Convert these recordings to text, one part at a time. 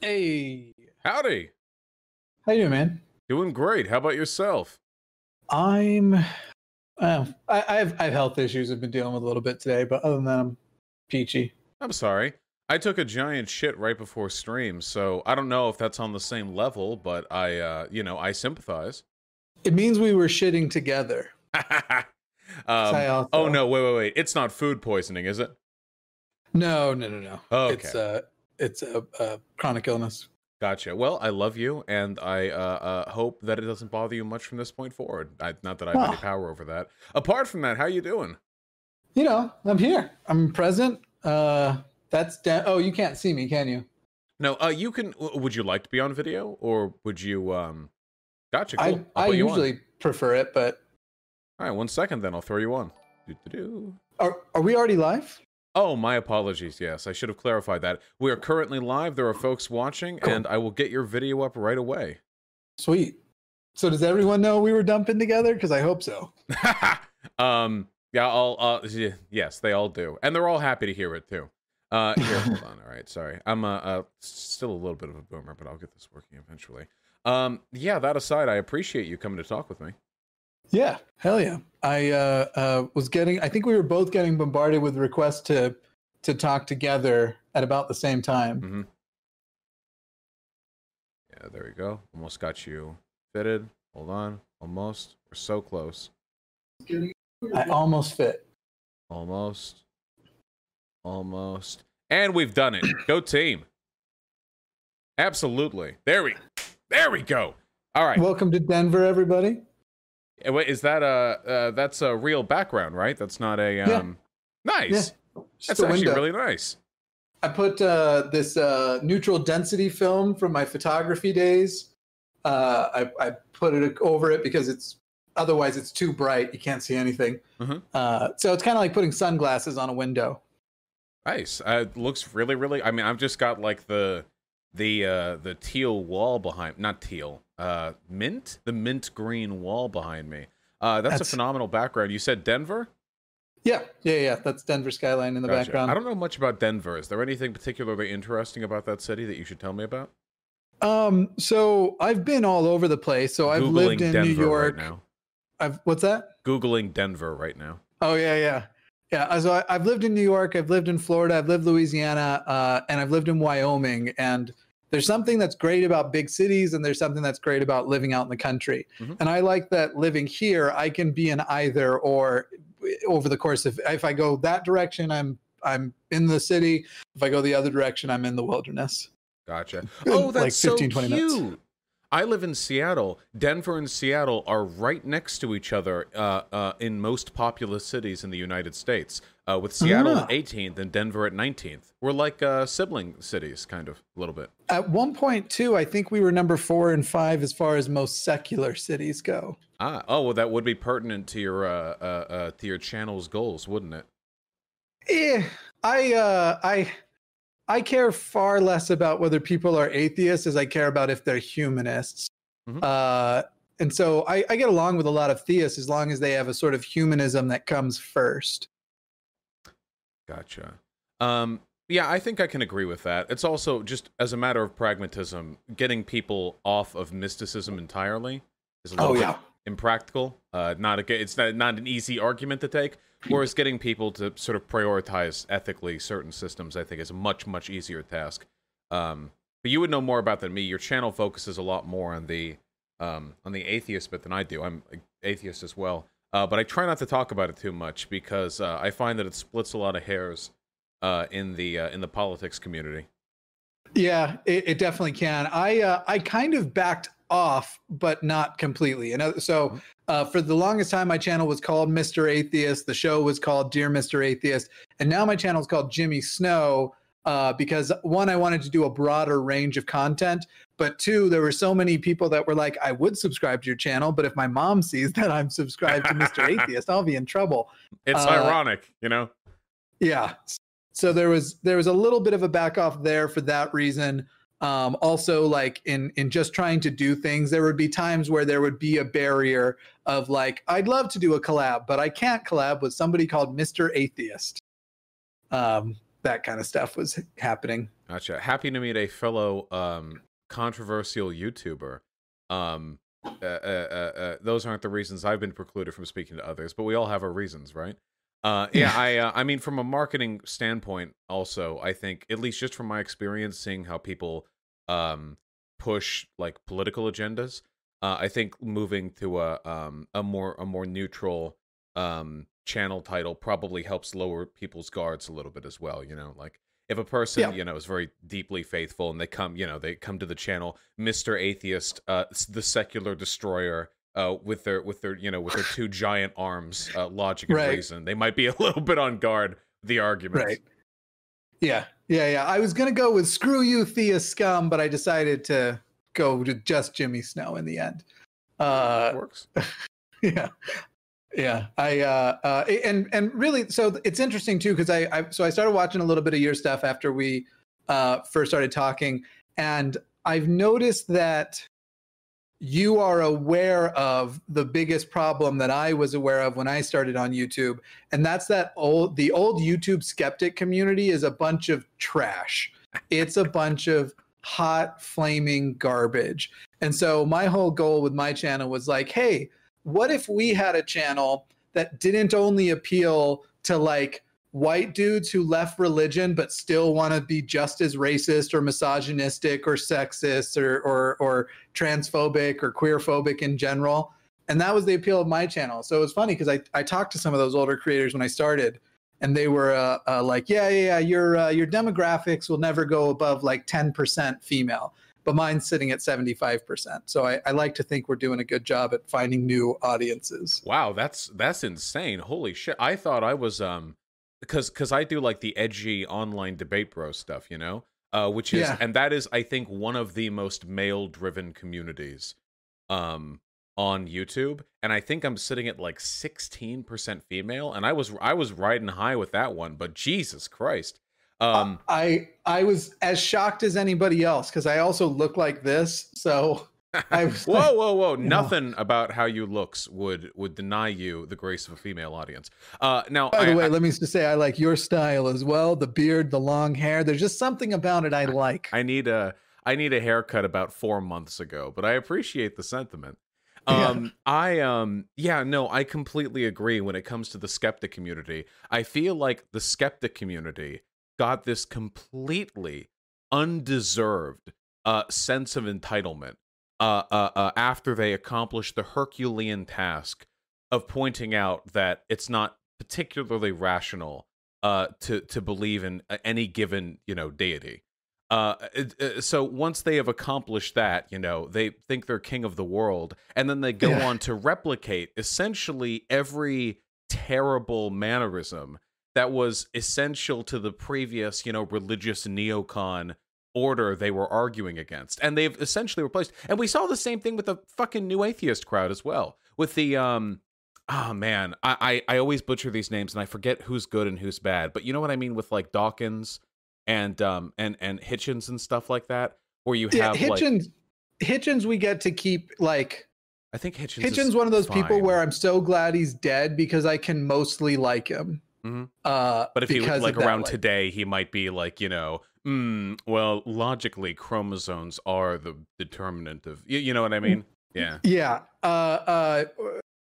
Hey, Howdy. how you doing, man? Doing great. How about yourself? I'm. Uh, I, I have I have health issues I've been dealing with a little bit today, but other than that, I'm peachy. I'm sorry. I took a giant shit right before stream, so I don't know if that's on the same level, but I, uh, you know, I sympathize. It means we were shitting together. um, oh no, wait, wait, wait! It's not food poisoning, is it? No, no, no, no. Oh, It's uh, it's a, a chronic illness. Gotcha. Well, I love you, and I uh, uh, hope that it doesn't bother you much from this point forward. I, not that I have any Ah. power over that. Apart from that, how you doing? You know, I'm here. I'm present. Uh, that's da- oh, you can't see me, can you? No, uh, you can. w- Would you like to be on video, or would you? Um, gotcha. Cool. I I you on. usually prefer it, but All right, one second, then I'll throw you on. Doo-doo-doo. are are we already live? Oh, my apologies. Yes, I should have clarified that. We are currently live. There are folks watching, Cool. and I will get your video up right away. Sweet. So does everyone know we were dumping together? Because I hope so. um, yeah, I'll. Uh, yes, they all do, and they're all happy to hear it too. Uh, here, hold on. All right, sorry. I'm uh, uh, still a little bit of a boomer, but I'll get this working eventually. Um, yeah. That aside, I appreciate you coming to talk with me. Yeah, hell yeah. I uh, uh, was getting. I think we were both getting bombarded with requests to to talk together at about the same time. Mm-hmm. Yeah, there we go. Almost got you fitted. Hold on. Almost. We're so close. I almost fit. Almost. Almost. And we've done it. Go team. Absolutely. There we there we go. All right. Welcome to Denver, everybody. Wait, is that a uh, that's a real background, right? That's not a um nice. Just That's actually window. really nice. I put uh, this uh, neutral density film from my photography days. Uh, I, I put it over it because it's otherwise it's too bright. You can't see anything. Mhm. Uh, so it's kind of like putting sunglasses on a window. Nice. Uh, it looks really, really. I mean, I've just got like the the uh the teal wall behind, not teal, uh, mint, the mint green wall behind me. Uh, that's, That's- a phenomenal background. You said Denver. Yeah, yeah, yeah. That's Denver skyline in the Gotcha. background. I don't know much about Denver. Is there anything particularly interesting about that city that you should tell me about? Um, so I've been all over the place. So I've Googling lived in Denver New York. right now. I've what's that? Googling Denver right now. Oh yeah, yeah, yeah. uh, So I, I've lived in New York. I've lived in Florida. I've lived Louisiana, uh, and I've lived in Wyoming. And there's something that's great about big cities, and there's something that's great about living out in the country. Mhm. And I like that living here, I can be in either or. Over the course of, if I go that direction, I'm I'm in the city. If I go the other direction, I'm in the wilderness. Gotcha. Oh, that's like so 15, 20 minutes. I live in Seattle. Denver and Seattle are right next to each other uh, uh, in most populous cities in the United States. Uh, with Seattle Ah. at 18th and Denver at 19th. We're like uh, sibling cities, kind of, a little bit. At one point, too, I think we were number four and five as far as most secular cities go. Ah, oh, well, that would be pertinent to your uh, uh, uh, to your channel's goals, wouldn't it? Eh, I uh, I I care far less about whether people are atheists as I care about if they're humanists. Mhm. Uh, and so I, I get along with a lot of theists as long as they have a sort of humanism that comes first. Gotcha. Um, yeah, I think I can agree with that. It's also just as a matter of pragmatism, getting people off of mysticism entirely is a little Oh, bit yeah. Impractical. Uh, not a good, it's not, not an easy argument to take. Whereas getting people to sort of prioritize ethically certain systems, I think, is a much much easier task. Um, but you would know more about than me. Your channel focuses a lot more on the um, on the atheist bit than I do. I'm atheist as well, uh, but I try not to talk about it too much because uh, I find that it splits a lot of hairs uh, in the uh, in the politics community. Yeah, it, it definitely can. I uh, I kind of backed off, but not completely. And uh, so uh, for the longest time, my channel was called Mr. Atheist. The show was called Dear Mr. Atheist, and now my channel is called Jimmy Snow uh, because one, I wanted to do a broader range of content, but two, there were so many people that were like, I would subscribe to your channel, but if my mom sees that I'm subscribed to Mr. Atheist, I'll be in trouble. It's Uh, ironic, you know. Yeah. So there was there was a little bit of a back off there for that reason. Um, also, like in in just trying to do things, there would be times where there would be a barrier of like, I'd love to do a collab, but I can't collab with somebody called Mr. Atheist. Um, that kind of stuff was happening. Gotcha. Happy to meet a fellow um, controversial YouTuber. Um, uh, uh, uh, uh, those aren't the reasons I've been precluded from speaking to others, but we all have our reasons, right? Uh, yeah, I, uh, I mean, from a marketing standpoint, also, I think at least just from my experience, seeing how people um, push like political agendas, uh, I think moving to a um, a more a more neutral um, channel title probably helps lower people's guards a little bit as well. You know, like if a person Yeah. you know is very deeply faithful and they come you know they come to the channel mr atheist uh the secular destroyer uh with their with their you know with their two giant arms uh logic and Right. reason they might be a little bit on guard the arguments Right. Yeah, yeah, yeah. I was gonna go with "Screw you, Thea scum," but I decided to go to just Jimmy Snow in the end. Uh, works yeah yeah i uh uh and and really so it's interesting too because I, I so i started watching a little bit of your stuff after we uh first started talking and i've noticed that you are aware of the biggest problem that i was aware of when i started on youtube and that's that old the old youtube skeptic community is a bunch of trash. It's a bunch of hot flaming garbage. And so my whole goal with my channel was like hey what if we had a channel that didn't only appeal to like white dudes who left religion but still want to be just as racist or misogynistic or sexist or or or transphobic or queerphobic in general and that was the appeal of my channel so it was funny because I, I talked to some of those older creators when i started and they were uh, uh, like yeah yeah yeah your uh, your demographics will never go above like 10% female but mine's sitting at 75%. So I, I like to think we're doing a good job at finding new audiences. wow that's that's insane holy shit i thought i was um because because i do like the edgy online debate bro stuff you know uh which is Yeah. and that is i think one of the most male driven communities um on youtube and i think i'm sitting at like 16% female and i was i was riding high with that one but jesus christ um I I was as shocked as anybody else because I also look like this. So I was whoa like, whoa whoa know. nothing about how you looks would would deny you the grace of a female audience uh now by the I- way, I- let me just say I like your style as well. The beard, the long hair. There's just something about it I like. I need a I need a haircut about four months ago, but I appreciate the sentiment. Yeah. Um, I um, yeah, no, I completely agree. When it comes to the skeptic community, I feel like the skeptic community got this completely undeserved uh sense of entitlement uh, uh, uh after they accomplished the Herculean task of pointing out that it's not particularly rational uh to to believe in uh, any given you know deity uh, uh, so once they have accomplished that, you know, they think they're king of the world, and then they go Yeah. on to replicate essentially every terrible mannerism that was essential to the previous, you know, religious neocon order they were arguing against, and they've essentially replaced. And we saw the same thing with the fucking new atheist crowd as well, with the um. Oh man, I, I I always butcher these names and I forget who's good and who's bad. But you know what I mean with like Dawkins and um and and Hitchens and stuff like that, where you Yeah, have like Hitchens. Hitchens, we get to keep like I think Hitchens. Hitchens. is One of those people where I'm so glad he's dead because I can mostly like him. Mhm. Uh, But if he was like of that, around like- today, he might be like, you know, mm, well, logically, chromosomes are the determinant of, you, you know what I mean? Yeah. Yeah. Uh, uh,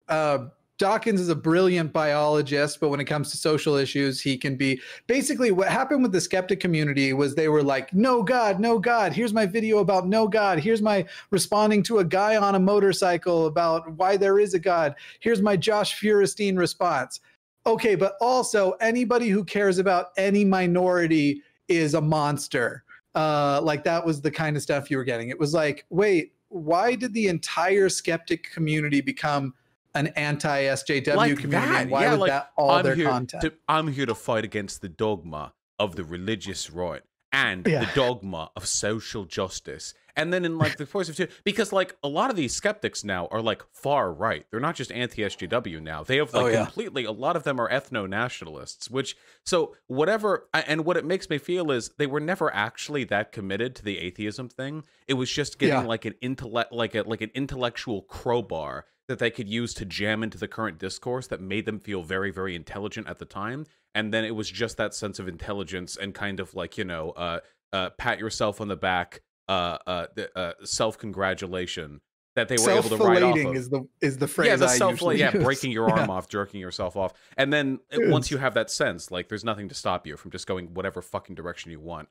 uh, Dawkins is a brilliant biologist, but when it comes to social issues, he can be basically what happened with the skeptic community was they were like, no God, no God. Here's my video about no God. Here's my responding to a guy on a motorcycle about why there is a God. Here's my Josh Feuerstein response. Okay, but also anybody who cares about any minority is a monster. Uh, like that was the kind of stuff you were getting. It was like, wait, why did the entire skeptic community become an anti SJW Like community? that, why yeah, was like, that all I'm their here content? To, I'm here to fight against the dogma of the religious right and Yeah. the dogma of social justice. And then in like the course of two, because like a lot of these skeptics now are like far right. They're not just anti SJW now. They have like Oh, yeah. completely. A lot of them are ethno nationalists. Which so whatever. And what it makes me feel is they were never actually that committed to the atheism thing. It was just getting Yeah. like an intellect, like a like an intellectual crowbar that they could use to jam into the current discourse that made them feel very very intelligent at the time and then it was just that sense of intelligence and kind of like you know uh uh, pat yourself on the back, uh, uh, uh self congratulation that they were able to write off of. is the is the phrase yeah the self yeah use. breaking your arm Yeah. off jerking yourself off and then uh, Yes. once you have that sense like there's nothing to stop you from just going whatever fucking direction you want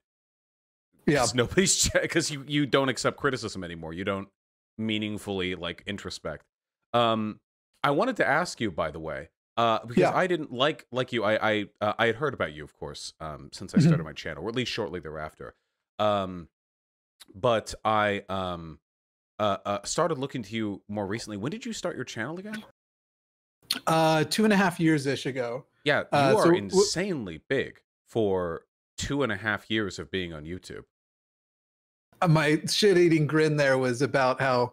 yeah nobody's because you you don't accept criticism anymore you don't meaningfully like introspect um i wanted to ask you by the way uh because Yeah. i didn't like like you i i uh, i had heard about you of course um since i Mhm. started my channel or at least shortly thereafter um but i um uh, uh started looking to you more recently. When did you start your channel again? Uh two and a half years ish ago. Yeah you Uh, are so insanely big for two and a half years of being on youtube. Uh, my shit-eating grin there was about how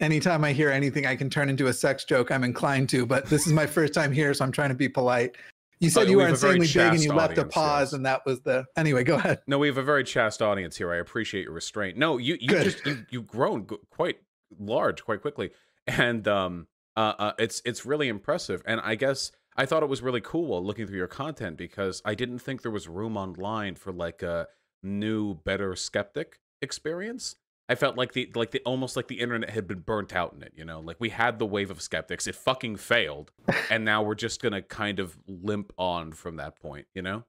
anytime i hear anything i can turn into a sex joke i'm inclined to but this is my first time here so i'm trying to be polite you said you were have a very insanely big and you left a pause yes. and that was the anyway go ahead No, we have a very chaste audience here. I appreciate your restraint. No, you you Good. just you, you've grown quite large quite quickly, and um uh, uh it's it's really impressive. And I guess I thought it was really cool while looking through your content because I didn't think there was room online for like a new, better skeptic experience. I felt like the like the almost like the internet had been burnt out in it. You know, like we had the wave of skeptics, it fucking failed, and now we're just gonna kind of limp on from that point. You know.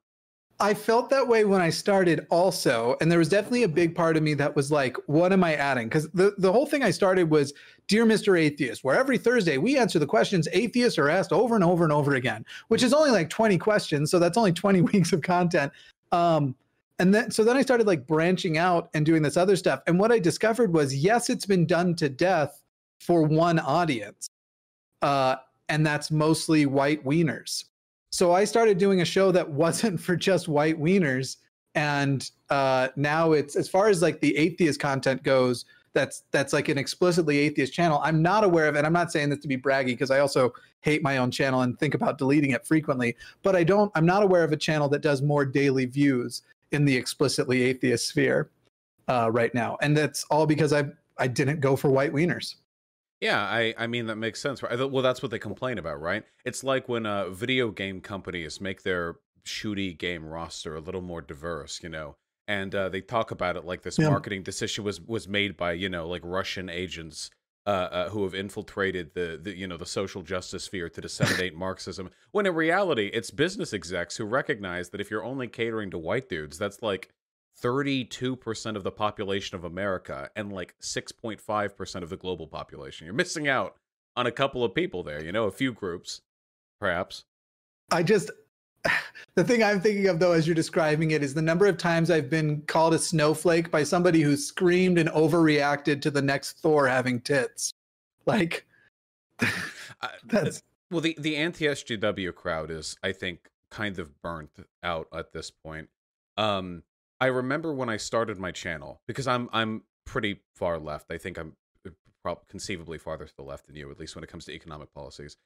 I felt that way when I started also. And there was definitely a big part of me that was like, what am I adding? Because the, the whole thing I started was Dear Mr. Atheist, where every Thursday we answer the questions atheists are asked over and over and over again, which is only like 20 questions. So that's only 20 weeks of content. Um, and then so then I started like branching out and doing this other stuff. And what I discovered was yes, it's been done to death for one audience. Uh, and that's mostly white wieners. So I started doing a show that wasn't for just white wieners, and uh, now it's as far as like the atheist content goes. That's that's like an explicitly atheist channel. I'm not aware of, and I'm not saying this to be braggy because I also hate my own channel and think about deleting it frequently. But I don't. I'm not aware of a channel that does more daily views in the explicitly atheist sphere uh, right now, and that's all because I I didn't go for white wieners. Yeah, I, I mean that makes sense. Well, that's what they complain about, right? It's like when uh, video game companies make their shooty game roster a little more diverse, you know, and uh, they talk about it like this Yeah. marketing decision was was made by you know like Russian agents uh, uh, who have infiltrated the, the you know the social justice sphere to disseminate Marxism. When in reality, it's business execs who recognize that if you're only catering to white dudes, that's like 32% of the population of America and like 6.5% of the global population. You're missing out on a couple of people there, you know, a few groups, perhaps. I just the thing I'm thinking of though as you're describing it is the number of times I've been called a snowflake by somebody who screamed and overreacted to the next Thor having tits. Like that's well, the, the anti SJW crowd is, I think, kind of burnt out at this point. Um, I remember when I started my channel because I'm I'm pretty far left. I think I'm uh, prob- conceivably farther to the left than you, at least when it comes to economic policies.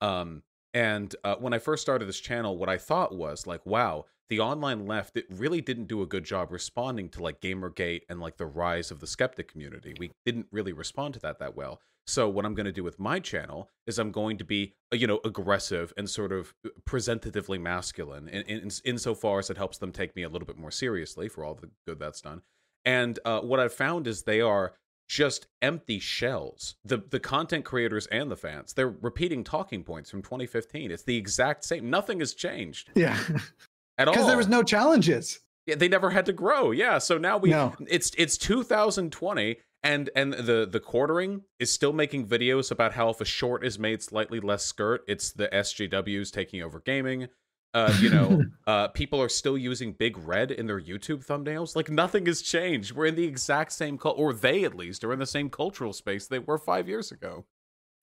Um, and uh, when I first started this channel, what I thought was like, wow, the online left it really didn't do a good job responding to like Gamergate and like the rise of the skeptic community. We didn't really respond to that that well. So what I'm going to do with my channel is I'm going to be, uh, you know, aggressive and sort of uh, presentatively masculine in, in insofar as it helps them take me a little bit more seriously for all the good that's done. And uh, what I've found is they are just empty shells. The the content creators and the fans, they're repeating talking points from 2015. It's the exact same. Nothing has changed yeah. at all. Because there was no challenges. Yeah, they never had to grow. Yeah, so now we No. it's it's 2020 and and the the quartering is still making videos about how if a short is made slightly less skirt, it's the SJWs taking over gaming. Uh, you know, uh, people are still using big red in their YouTube thumbnails. Like nothing has changed. We're in the exact same cult, or they at least are in the same cultural space they were five years ago.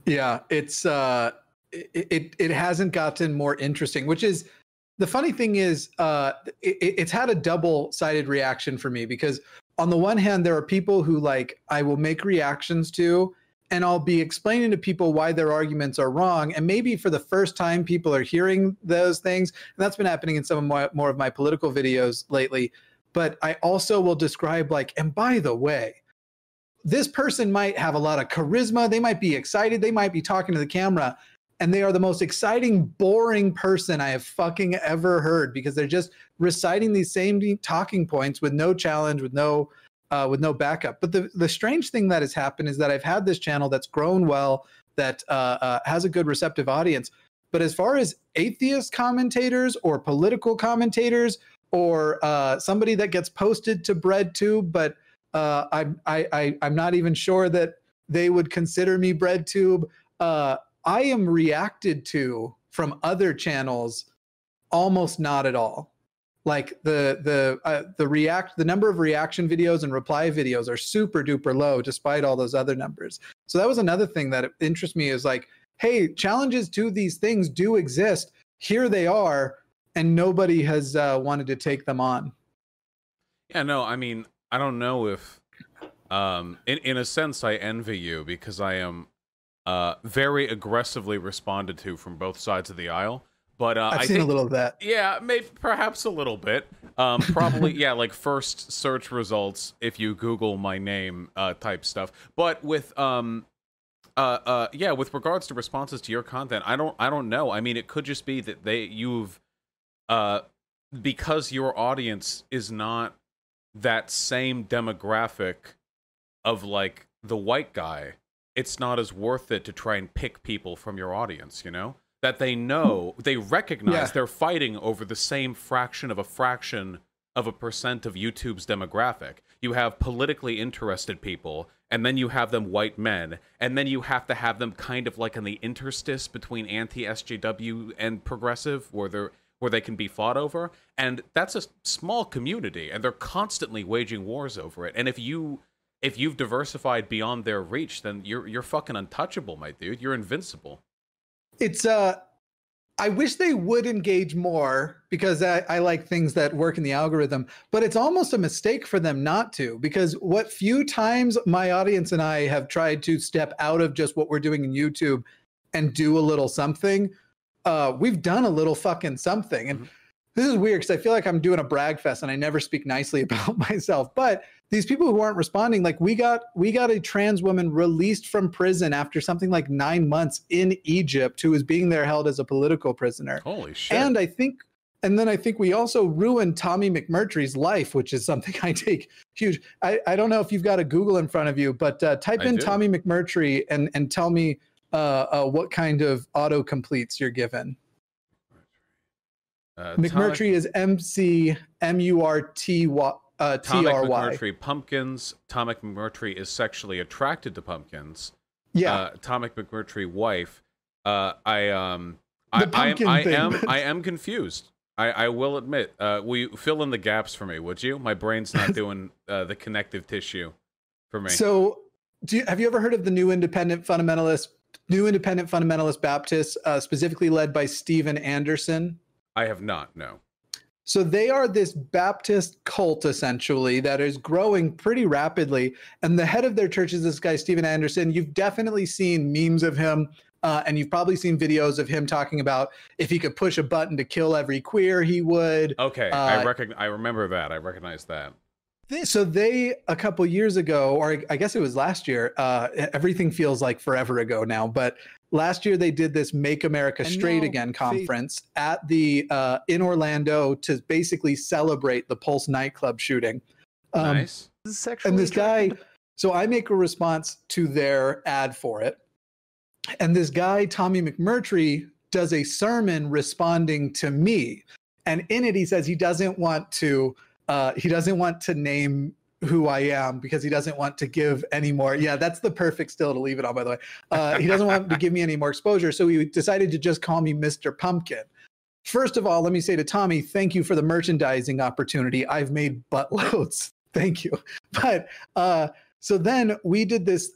Yeah, it's uh it it, it hasn't gotten more interesting, which is the funny thing is uh it, it's had a double-sided reaction for me because on the one hand there are people who like I will make reactions to and I'll be explaining to people why their arguments are wrong. And maybe for the first time people are hearing those things. And that's been happening in some of my, more of my political videos lately. But I also will describe like and by the way this person might have a lot of charisma. They might be excited. They might be talking to the camera. And they are the most exciting, boring person I have fucking ever heard because they're just reciting these same talking points with no challenge, with no uh, with no backup. But the the strange thing that has happened is that I've had this channel that's grown well, that uh, uh, has a good receptive audience. But as far as atheist commentators or political commentators or uh, somebody that gets posted to BreadTube, but uh, I, I, I, I'm not even sure that they would consider me BreadTube. Uh, I am reacted to from other channels almost not at all. Like the the uh, the react the number of reaction videos and reply videos are super duper low despite all those other numbers. So that was another thing that interests me is like, hey, challenges to these things do exist. Here they are, and nobody has uh, wanted to take them on. Yeah, no, I mean, I don't know if, um, in in a sense, I envy you because I am uh, very aggressively responded to from both sides of the aisle. But uh, I've I seen think, a little of that. Yeah, maybe perhaps a little bit. Um, probably yeah, like first search results if you Google my name uh, type stuff. But with um, uh, uh, yeah, with regards to responses to your content, I don't, I don't know. I mean, it could just be that they you've, uh, because your audience is not that same demographic of like the white guy it's not as worth it to try and pick people from your audience, you know? That they know, they recognize Yeah. they're fighting over the same fraction of a fraction of a percent of YouTube's demographic. You have politically interested people, and then you have them white men, and then you have to have them kind of like in the interstice between anti SJW and progressive, where they're where they can be fought over. And that's a small community, and they're constantly waging wars over it. And if you if you've diversified beyond their reach, then you're you're fucking untouchable, my dude. You're invincible. It's uh I wish they would engage more because I, I like things that work in the algorithm, but it's almost a mistake for them not to. Because what few times my audience and I have tried to step out of just what we're doing in YouTube and do a little something, uh, we've done a little fucking something. And Mhm. this is weird because I feel like I'm doing a brag fest and I never speak nicely about myself. But these people who aren't responding, like we got we got a trans woman released from prison after something like nine months in Egypt who was being there held as a political prisoner. Holy shit. And I think and then I think we also ruined Tommy McMurtry's life, which is something I take huge. I, I don't know if you've got a Google in front of you, but uh, type I in do. Tommy McMurtry and and tell me uh, uh, what kind of auto completes you're given. uh, McMurtry is M C M U R T Y uh, McMurtry pumpkins. Tommy McMurtry is sexually attracted to pumpkins. Yeah, Uh, McMurtry wife. Uh, I um I I, pumpkin I am I am confused. I, I will admit. Uh, will you fill in the gaps for me, would you? My brain's not doing uh, the connective tissue for me. So, do you, have you ever heard of the New Independent Fundamentalist, New Independent Fundamentalist Baptists, uh, specifically led by Steven Anderson? I have not. No. So they are this Baptist cult essentially that is growing pretty rapidly. And the head of their church is this guy, Steven Anderson. You've definitely seen memes of him. Uh, and you've probably seen videos of him talking about if he could push a button to kill every queer, he would. Okay, I Uh, recognize. I remember that. I recognize that. So they a couple years ago, or I guess it was last year. Uh, everything feels like forever ago now, but last year they did this "Make America Straight now Again" faith- conference at the uh, in Orlando to basically celebrate the Pulse nightclub shooting. Um, nice. This is and this guy so i make a response to their ad for it. And this guy tommy mcmurtry does a sermon responding to me. And in it he says he doesn't want to uh, he doesn't want to name who i am because he doesn't want to give any more yeah that's the perfect still to leave it on by the way uh, he doesn't want to give me any more exposure so he decided to just call me mr pumpkin First of all, let me say to Tommy, thank you for the merchandising opportunity. I've made buttloads. Thank you. But uh, so then we did this.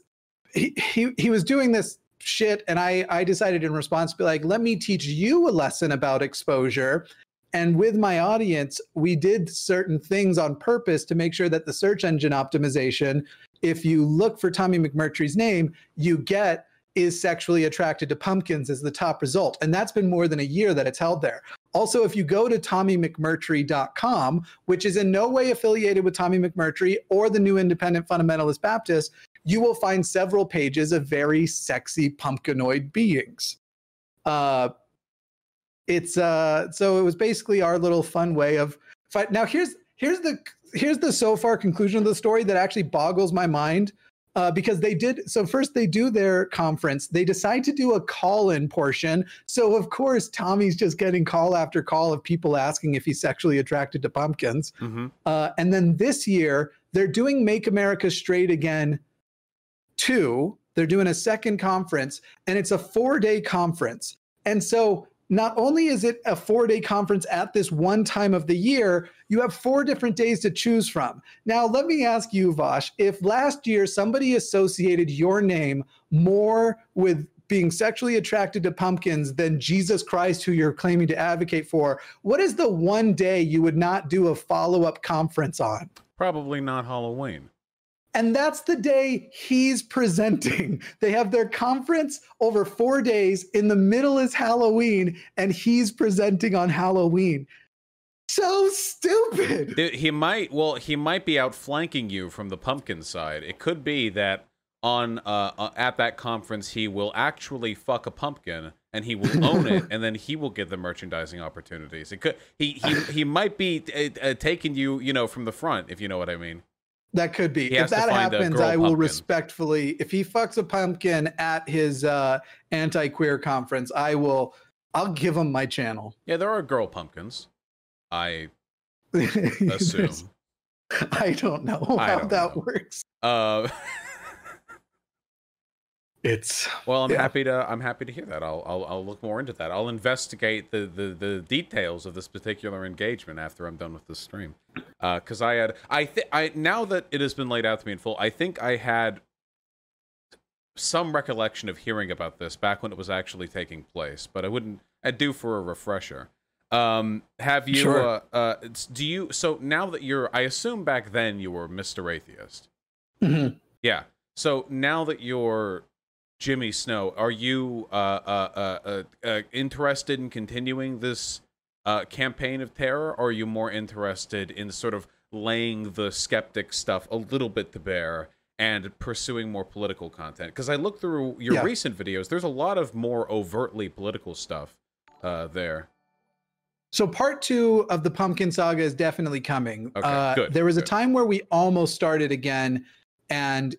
He, he he was doing this shit, and I I decided in response to be like, let me teach you a lesson about exposure. And with my audience, we did certain things on purpose to make sure that the search engine optimization, if you look for Tommy McMurtry's name, you get is sexually attracted to pumpkins as the top result. And that's been more than a year that it's held there. Also, if you go to TommyMcMurtry.com, which is in no way affiliated with Tommy McMurtry or the New Independent Fundamentalist Baptist, you will find several pages of very sexy pumpkinoid beings. uh, it's uh, so it was basically our little fun way of fight. Now here's here's the here's the so far conclusion of the story that actually boggles my mind uh, because they did so first they do their conference they decide to do a call-in portion so of course tommy's just getting call after call of people asking if he's sexually attracted to pumpkins Mm-hmm. uh, and then this year they're doing make america straight again 2 they're doing a second conference and it's a four day conference and so not only is it a four day conference at this one time of the year, you have four different days to choose from. Now, let me ask you, Vaush, if last year somebody associated your name more with being sexually attracted to pumpkins than Jesus Christ, who you're claiming to advocate for, what is the one day you would not do a follow up conference on? Probably not Halloween. And that's the day he's presenting. They have their conference over four days. In the middle is Halloween, and he's presenting on Halloween. So stupid. Th- He might well he might be outflanking you from the pumpkin side. It could be that on uh, uh at that conference he will actually fuck a pumpkin and he will own it and then he will get the merchandising opportunities. It could he he he might be uh, uh, taking you, you know, from the front if you know what I mean. That could be. He If that happens, I will pumpkin. respectfully, if he fucks a pumpkin at his uh, anti queer conference, I will, I'll give him my channel. Yeah, there are girl pumpkins. I assume. I don't know how don't that know. works. Uh It's Well, I'm Yeah. happy to I'm happy to hear that. I'll, I'll I'll look more into that. I'll investigate the the the details of this particular engagement after I'm done with this stream. Uh, cuz I had I think I now that it has been laid out to me in full, I think I had some recollection of hearing about this back when it was actually taking place, but I wouldn't I'd do for a refresher. Um have you Sure. uh, uh do you so now that you're I assume back then you were Mr. Atheist. Mhm. Yeah. So now that you're Jimmy Snow, are you uh, uh, uh, uh, uh, interested in continuing this uh, campaign of terror, or are you more interested in sort of laying the skeptic stuff a little bit to bear and pursuing more political content? Because I look through your Yeah. recent videos, there's a lot of more overtly political stuff uh, there. So part two of the Pumpkin Saga is definitely coming. Okay, uh, good, There was a time where we almost started again, and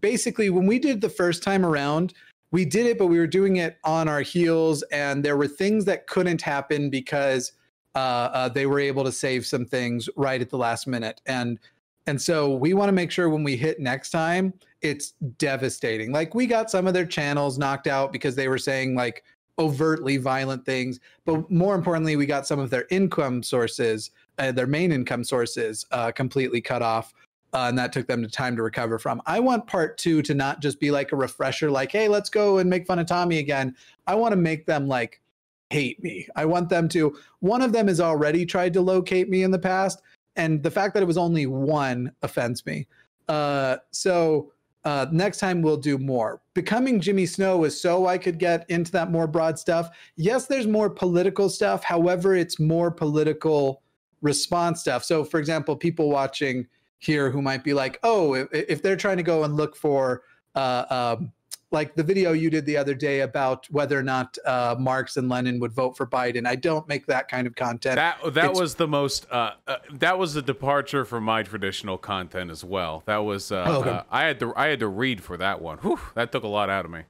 basically when we did the first time around, we did it, but we were doing it on our heels, and there were things that couldn't happen because uh, uh, they were able to save some things right at the last minute, and and so we want to make sure when we hit next time, it's devastating. Like we got some of their channels knocked out because they were saying like overtly violent things but more importantly, we got some of their income sources, uh, their main income sources, uh, completely cut off. Uh, and that took them time to recover from. I want part two to not just be like a refresher, like, hey, let's go and make fun of Tommy again. I want to make them like hate me. I want them to. One of them has already tried to locate me in the past, and the fact that it was only one offends me. Uh, so uh, next time we'll do more. Becoming Jimmy Snow is so I could get into that more broad stuff yes, there's more political stuff. However, it's more political response stuff. So, for example, people watching here who might be like, oh, if, if they're trying to go and look for, uh, um, like the video you did the other day about whether or not uh, Marx and Lenin would vote for Biden, I don't make that kind of content. That that It's- was the most uh, uh, that was a departure from my traditional content as well. That was uh, Okay. uh, I had to I had to read for that one. Whew, that took a lot out of me.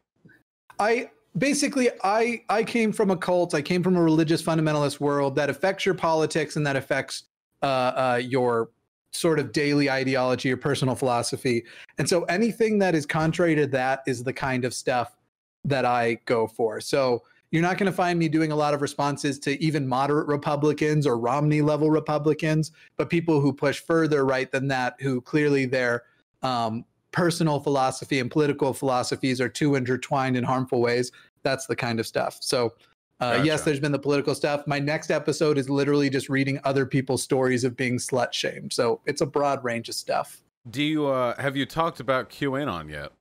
I basically I I came from a cult. I came from a religious fundamentalist world that affects your politics and that affects uh, uh, your sort of daily ideology or personal philosophy. And so anything that is contrary to that is the kind of stuff that I go for. So you're not going to find me doing a lot of responses to even moderate Republicans or Romney level Republicans, but people who push further right than that, who clearly their um, personal philosophy and political philosophies are too intertwined in harmful ways. That's the kind of stuff. So, uh, yes, there's been the political stuff. My next episode is literally just reading other people's stories of being slut shamed. So it's a broad range of stuff. Do you uh, have you talked about QAnon yet?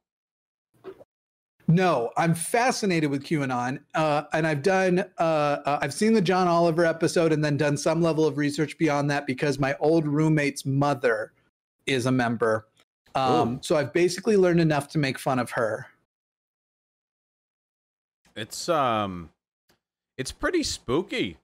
No, I'm fascinated with QAnon, uh, and I've done. Uh, uh, I've seen the John Oliver episode, and then done some level of research beyond that because my old roommate's mother is a member. Um, so I've basically learned enough to make fun of her. It's um, it's pretty spooky.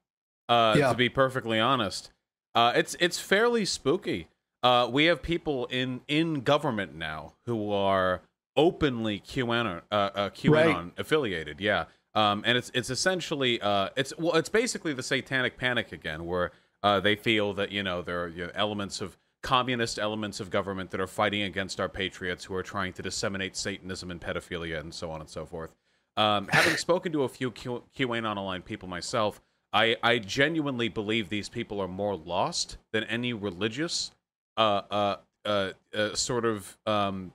Uh, Yeah. to be perfectly honest, uh, it's it's fairly spooky. Uh, we have people in in government now who are openly QAnon uh, uh, QAnon affiliated. Yeah, um, and it's it's essentially uh, it's well, it's basically the Satanic Panic again, where uh, they feel that you know there are you know, elements of communist elements of government that are fighting against our patriots who are trying to disseminate Satanism and pedophilia and so on and so forth. Um, having spoken to a few Q- QAnon online people myself, I, I genuinely believe these people are more lost than any religious uh, uh, uh, uh, sort of um,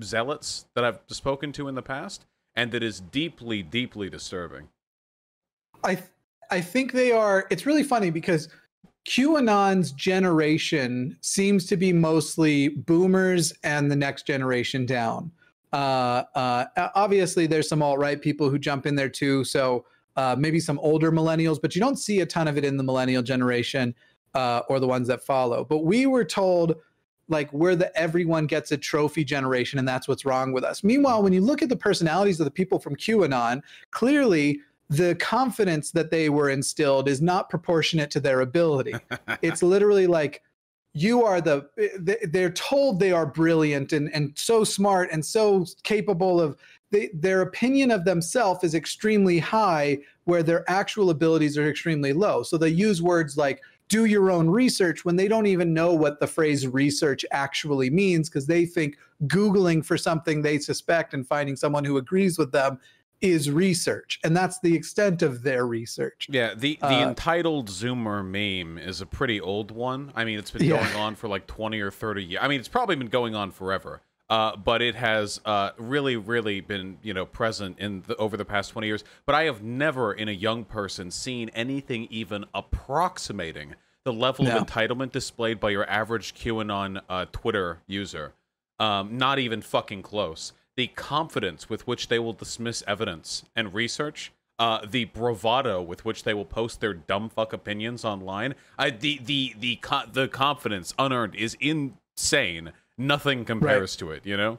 zealots that I've spoken to in the past, and that is deeply, deeply disturbing. I th- I think they are. It's really funny because QAnon's generation seems to be mostly boomers and the next generation down. Uh, uh, obviously, there's some alt right people who jump in there too. So uh, maybe some older millennials, but you don't see a ton of it in the millennial generation uh, or the ones that follow. But we were told like we're the everyone gets a trophy generation, and that's what's wrong with us. Meanwhile, when you look at the personalities of the people from QAnon, clearly the confidence that they were instilled is not proportionate to their ability. it's literally like you are the they- they're told they are brilliant and and so smart and so capable of they, their opinion of themselves is extremely high where their actual abilities are extremely low. So they use words like do your own research when they don't even know what the phrase research actually means because they think googling for something they suspect and finding someone who agrees with them is research and that's the extent of their research Yeah, the the Uh, entitled Zoomer meme is a pretty old one. I mean, it's been Yeah. going on for like 20 or 30 years. I mean, it's probably been going on forever. Uh, but it has uh, really, really been, you know, present in the, over the past 20 years. But I have never, in a young person, seen anything even approximating the level No. of entitlement displayed by your average QAnon uh, Twitter user. Um, not even fucking close. The confidence with which they will dismiss evidence and research, uh, the bravado with which they will post their dumb fuck opinions online, I, the the the co- the confidence unearned is insane. Nothing compares to it. You know.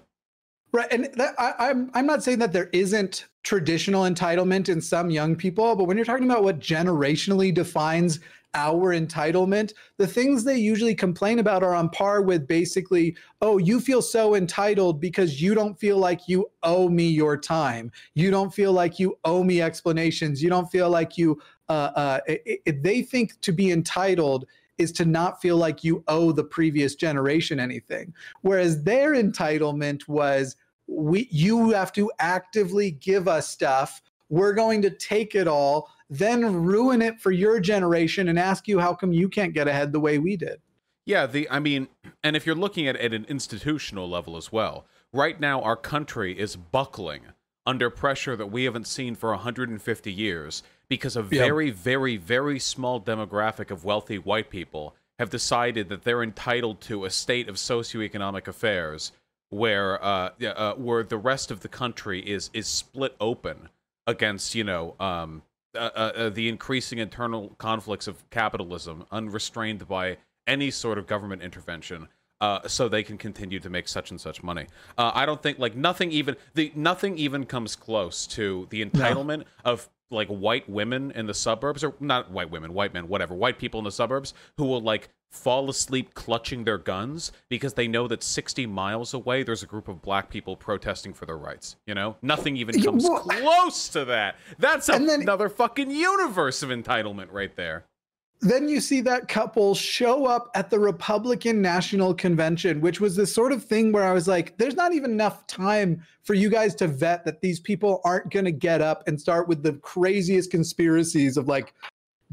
Right, and that, I, I'm I'm not saying that there isn't traditional entitlement in some young people, but when you're talking about what generationally defines our entitlement, the things they usually complain about are on par with basically, oh, you feel so entitled because you don't feel like you owe me your time, you don't feel like you owe me explanations, you don't feel like you. Uh, uh, i i they think to be entitled is to not feel like you owe the previous generation anything, whereas their entitlement was we you have to actively give us stuff. We're going to take it all then ruin it for your generation and ask you how come you can't get ahead the way we did. Yeah, the I mean, and if you're looking at it at an institutional level as well, right now our country is buckling under pressure that we haven't seen for 150 years because a very, very, very small demographic of wealthy white people have decided that they're entitled to a state of socioeconomic affairs where uh, uh where the rest of the country is is split open against you know um uh, uh, uh, the increasing internal conflicts of capitalism unrestrained by any sort of government intervention uh, so they can continue to make such and such money. Uh, I don't think like nothing even the nothing even comes close to the entitlement of like white women in the suburbs or not white women, white men, whatever, white people in the suburbs who will like fall asleep clutching their guns because they know that 60 miles away there's a group of black people protesting for their rights. You know, nothing even comes well- close to that. That's a- then- another fucking universe of entitlement right there. Then you see that couple show up at the Republican National Convention, which was the sort of thing where I was like, there's not even enough time for you guys to vet that these people aren't going to get up and start with the craziest conspiracies of like,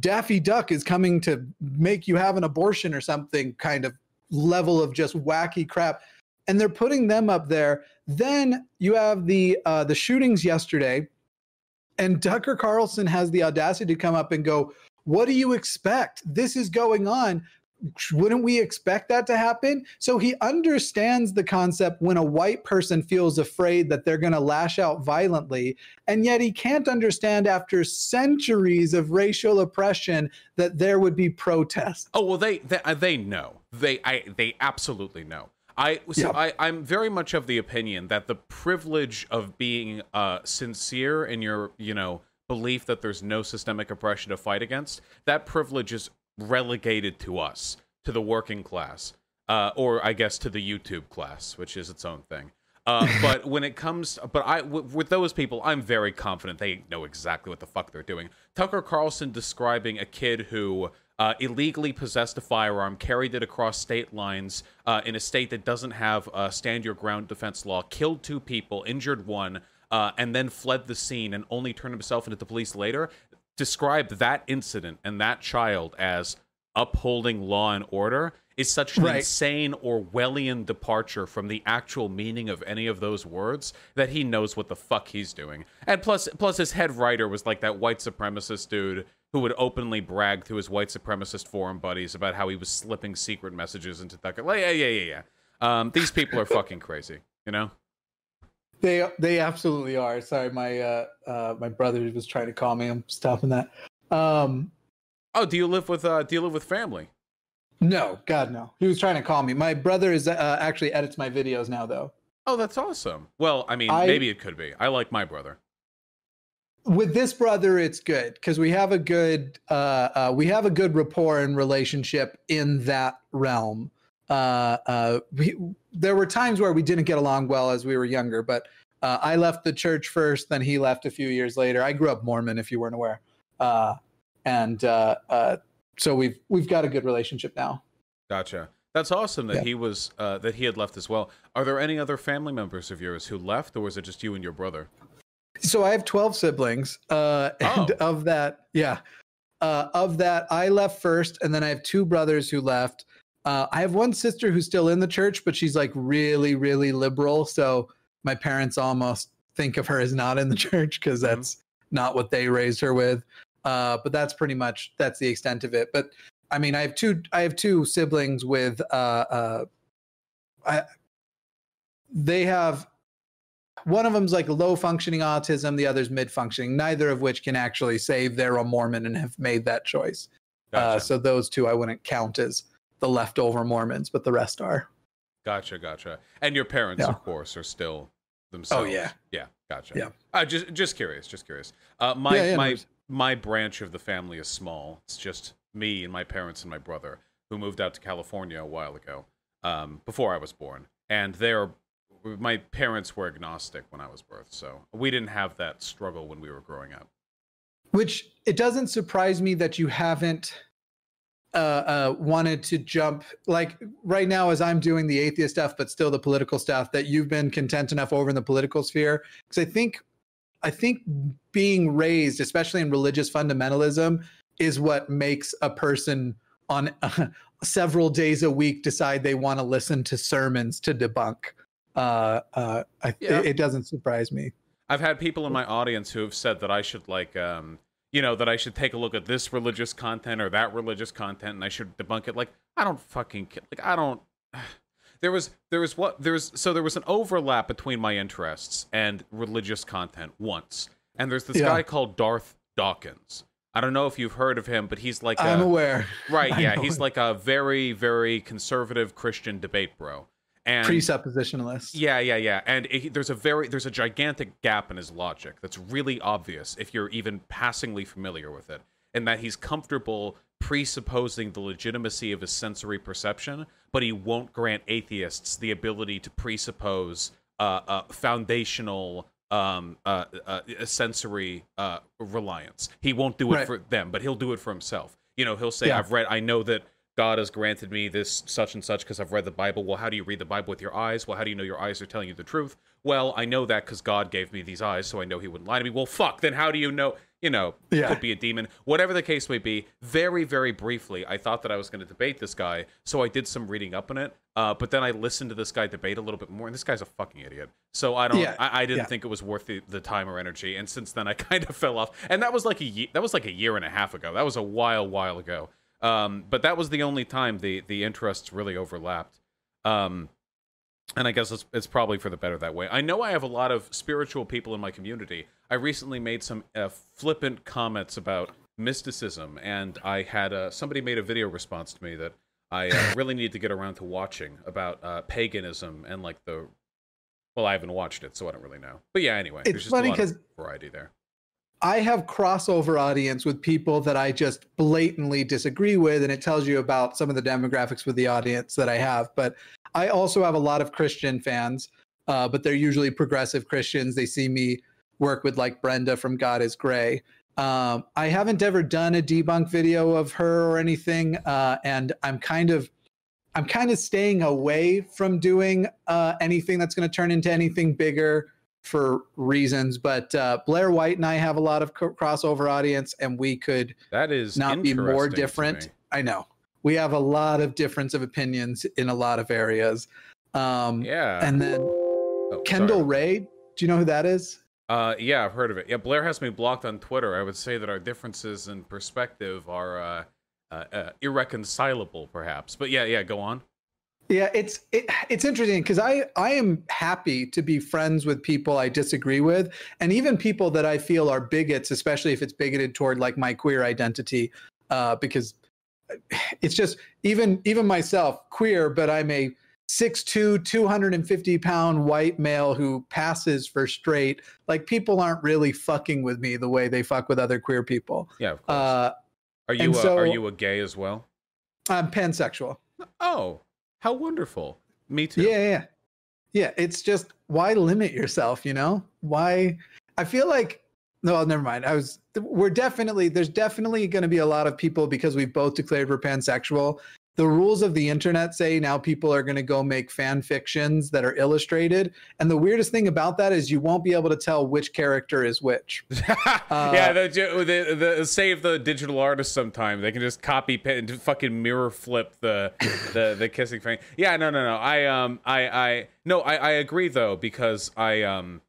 Daffy Duck is coming to make you have an abortion or something kind of level of just wacky crap. And they're putting them up there. Then you have the uh, the shootings yesterday, and Tucker Carlson has the audacity to come up and go, what do you expect? This is going on. Wouldn't we expect that to happen? So he understands the concept when a white person feels afraid that they're going to lash out violently. And yet he can't understand after centuries of racial oppression that there would be protests. Oh well, they they, uh, they know. They I they absolutely know. I so Yeah. I I'm very much of the opinion that the privilege of being uh sincere in your you know belief that there's no systemic oppression to fight against, that privilege is relegated to us, to the working class, uh, or I guess to the YouTube class, which is its own thing. Uh, but when it comes, but I w- with those people, I'm very confident they know exactly what the fuck they're doing. Tucker Carlson describing a kid who uh, illegally possessed a firearm, carried it across state lines uh, in a state that doesn't have a stand your ground defense law, killed two people, injured one, uh, and then fled the scene and only turned himself into the police later. Described that incident and that child as upholding law and order is such an Right. insane Orwellian departure from the actual meaning of any of those words that he knows what the fuck he's doing. And plus, plus his head writer was like that white supremacist dude who would openly brag to his white supremacist forum buddies about how he was slipping secret messages into Tucker. Like, yeah, yeah, yeah, yeah. Um, these people are fucking crazy, you know. They they absolutely are. Sorry, my uh, uh my brother was trying to call me. I'm stopping that. Um, Oh, do you live with uh, do you live with family? no, God no. He was trying to call me. My brother is uh, actually edits my videos now, though. Oh, that's awesome. Well, I mean, I- maybe it could be. I like my brother. with this brother it's good because we have a good uh, uh we have a good rapport and relationship in that realm uh uh we, there were times where we didn't get along well as we were younger but uh, i left the church first then he left a few years later i grew up mormon if you weren't aware uh and uh uh so we've we've got a good relationship now Gotcha. That's awesome that Yeah. he was uh, that he had left as well. Are there any other family members of yours who left, or was it just you and your brother? so i have 12 siblings uh and Oh. of that yeah uh of that i left first and then i have two brothers who left uh i have one sister who's still in the church but she's like really really liberal so my parents almost think of her as not in the church because Mhm. that's not what they raised her with. Uh but that's pretty much that's the extent of it. But i mean i have two i have two siblings with uh uh I, they have one of them's like low functioning autism the other's mid functioning neither of which can actually say they're a mormon and have made that choice. Uh, so those two i wouldn't count as the leftover mormons but the rest are gotcha, gotcha. And your parents, Yeah. of course, are still themselves. Oh yeah. yeah. Gotcha. Yeah. Uh, just just curious, just curious. Uh, my Yeah, yeah, my worries. my branch of the family is small. It's just me and my parents and my brother who moved out to California a while ago, um, before I was born, and they're my parents were agnostic when I was birthed, so we didn't have that struggle when we were growing up. which it doesn't surprise me that you haven't uh, uh, wanted to jump like right now as i'm doing the atheist stuff but still the political stuff that you've been content enough over in the political sphere. Because i think i think being raised especially in religious fundamentalism is what makes a person on several days a week decide they want to listen to sermons to debunk. Uh, uh, I, Yeah. it, it doesn't surprise me. I've had people in my audience who have said that I should like um you know that I should take a look at this religious content or that religious content and I should debunk it. Like I don't fucking like I don't there was there was what there was so there was an overlap between my interests and religious content once. And there's this Yeah. guy called Darth Dawkins. I don't know if you've heard of him but he's like i'm a, aware. Right yeah he's like a very very conservative Christian debate bro and presuppositionalist yeah, yeah, yeah. And it, there's a very there's a gigantic gap in his logic that's really obvious if you're even passingly familiar with it. In that he's comfortable presupposing the legitimacy of his sensory perception, but he won't grant atheists the ability to presuppose uh, uh, foundational um, uh, uh, sensory uh, reliance. He won't do it Right. for them, but he'll do it for himself. You know, he'll say, Yeah. "I've read. I know that." God has granted me this such and such because I've read the Bible. Well, how do you read the Bible with your eyes? Well, how do you know your eyes are telling you the truth? Well, I know that because God gave me these eyes, so I know He wouldn't lie to me. Well, fuck, then how do you know? You know, Yeah. could be a demon. Whatever the case may be, very, very briefly, I thought that I was going to debate this guy, so I did some reading up on it. Uh, but then I listened to this guy debate a little bit more, and this guy's a fucking idiot. So I don't, Yeah, I, I didn't yeah. think it was worth the, the time or energy. And since then, I kind of fell off. And that was like a ye- that was like a year and a half ago. That was a while, while ago. Um, but that was the only time the the interests really overlapped. Um, and I guess it's, it's probably for the better that way. I know I have a lot of spiritual people in my community. I recently made some uh, flippant comments about mysticism, and I had uh, somebody made a video response to me that I uh, really need to get around to watching about uh, paganism and like the. Well, I haven't watched it, so I don't really know. But yeah, anyway, It's there's just funny a lot of variety there. I have crossover audience with people that I just blatantly disagree with, and it tells you about some of the demographics with the audience that I have. But I also have a lot of Christian fans, uh, but they're usually progressive Christians. They see me work with like Brenda from God is Grey. Um, I haven't ever done a debunk video of her or anything, uh, and I'm kind of I'm kind of staying away from doing uh, anything that's going to turn into anything bigger for reasons. But uh, Blair White and I have a lot of co- crossover audience, and we could that is not be more different. I know we have a lot of difference of opinions in a lot of areas. Um, Yeah. and then Oh, Kendall sorry. Ray, do you know who that is? Uh, yeah, I've heard of it. Yeah, Blair has me blocked on Twitter. I would say that our differences in perspective are uh, uh, uh, irreconcilable, perhaps. But yeah, yeah, go on. Yeah, it's it, it's interesting because I I am happy to be friends with people I disagree with, and even people that I feel are bigots, especially if it's bigoted toward like my queer identity, uh, because it's just even even myself queer, but I'm a 6'2", 250 pound white male who passes for straight. Like people aren't really fucking with me the way they fuck with other queer people. Yeah, of course. Uh, are you uh, so- are you a gay as well? I'm pansexual. Oh, how wonderful! Me too. Yeah, yeah, yeah. It's just why limit yourself? You know why? I feel like no, never mind. I was. We're definitely there's definitely going to be a lot of people because we've both declared we're pansexual. The rules of the internet say now people are going to go make fan fictions that are illustrated, and the weirdest thing about that is you won't be able to tell which character is which. yeah, the, the, the save the digital artist sometime. They can just copy and fucking mirror flip the the the kissing thing. Yeah, no, no, no. I um I I no, I I agree though because I um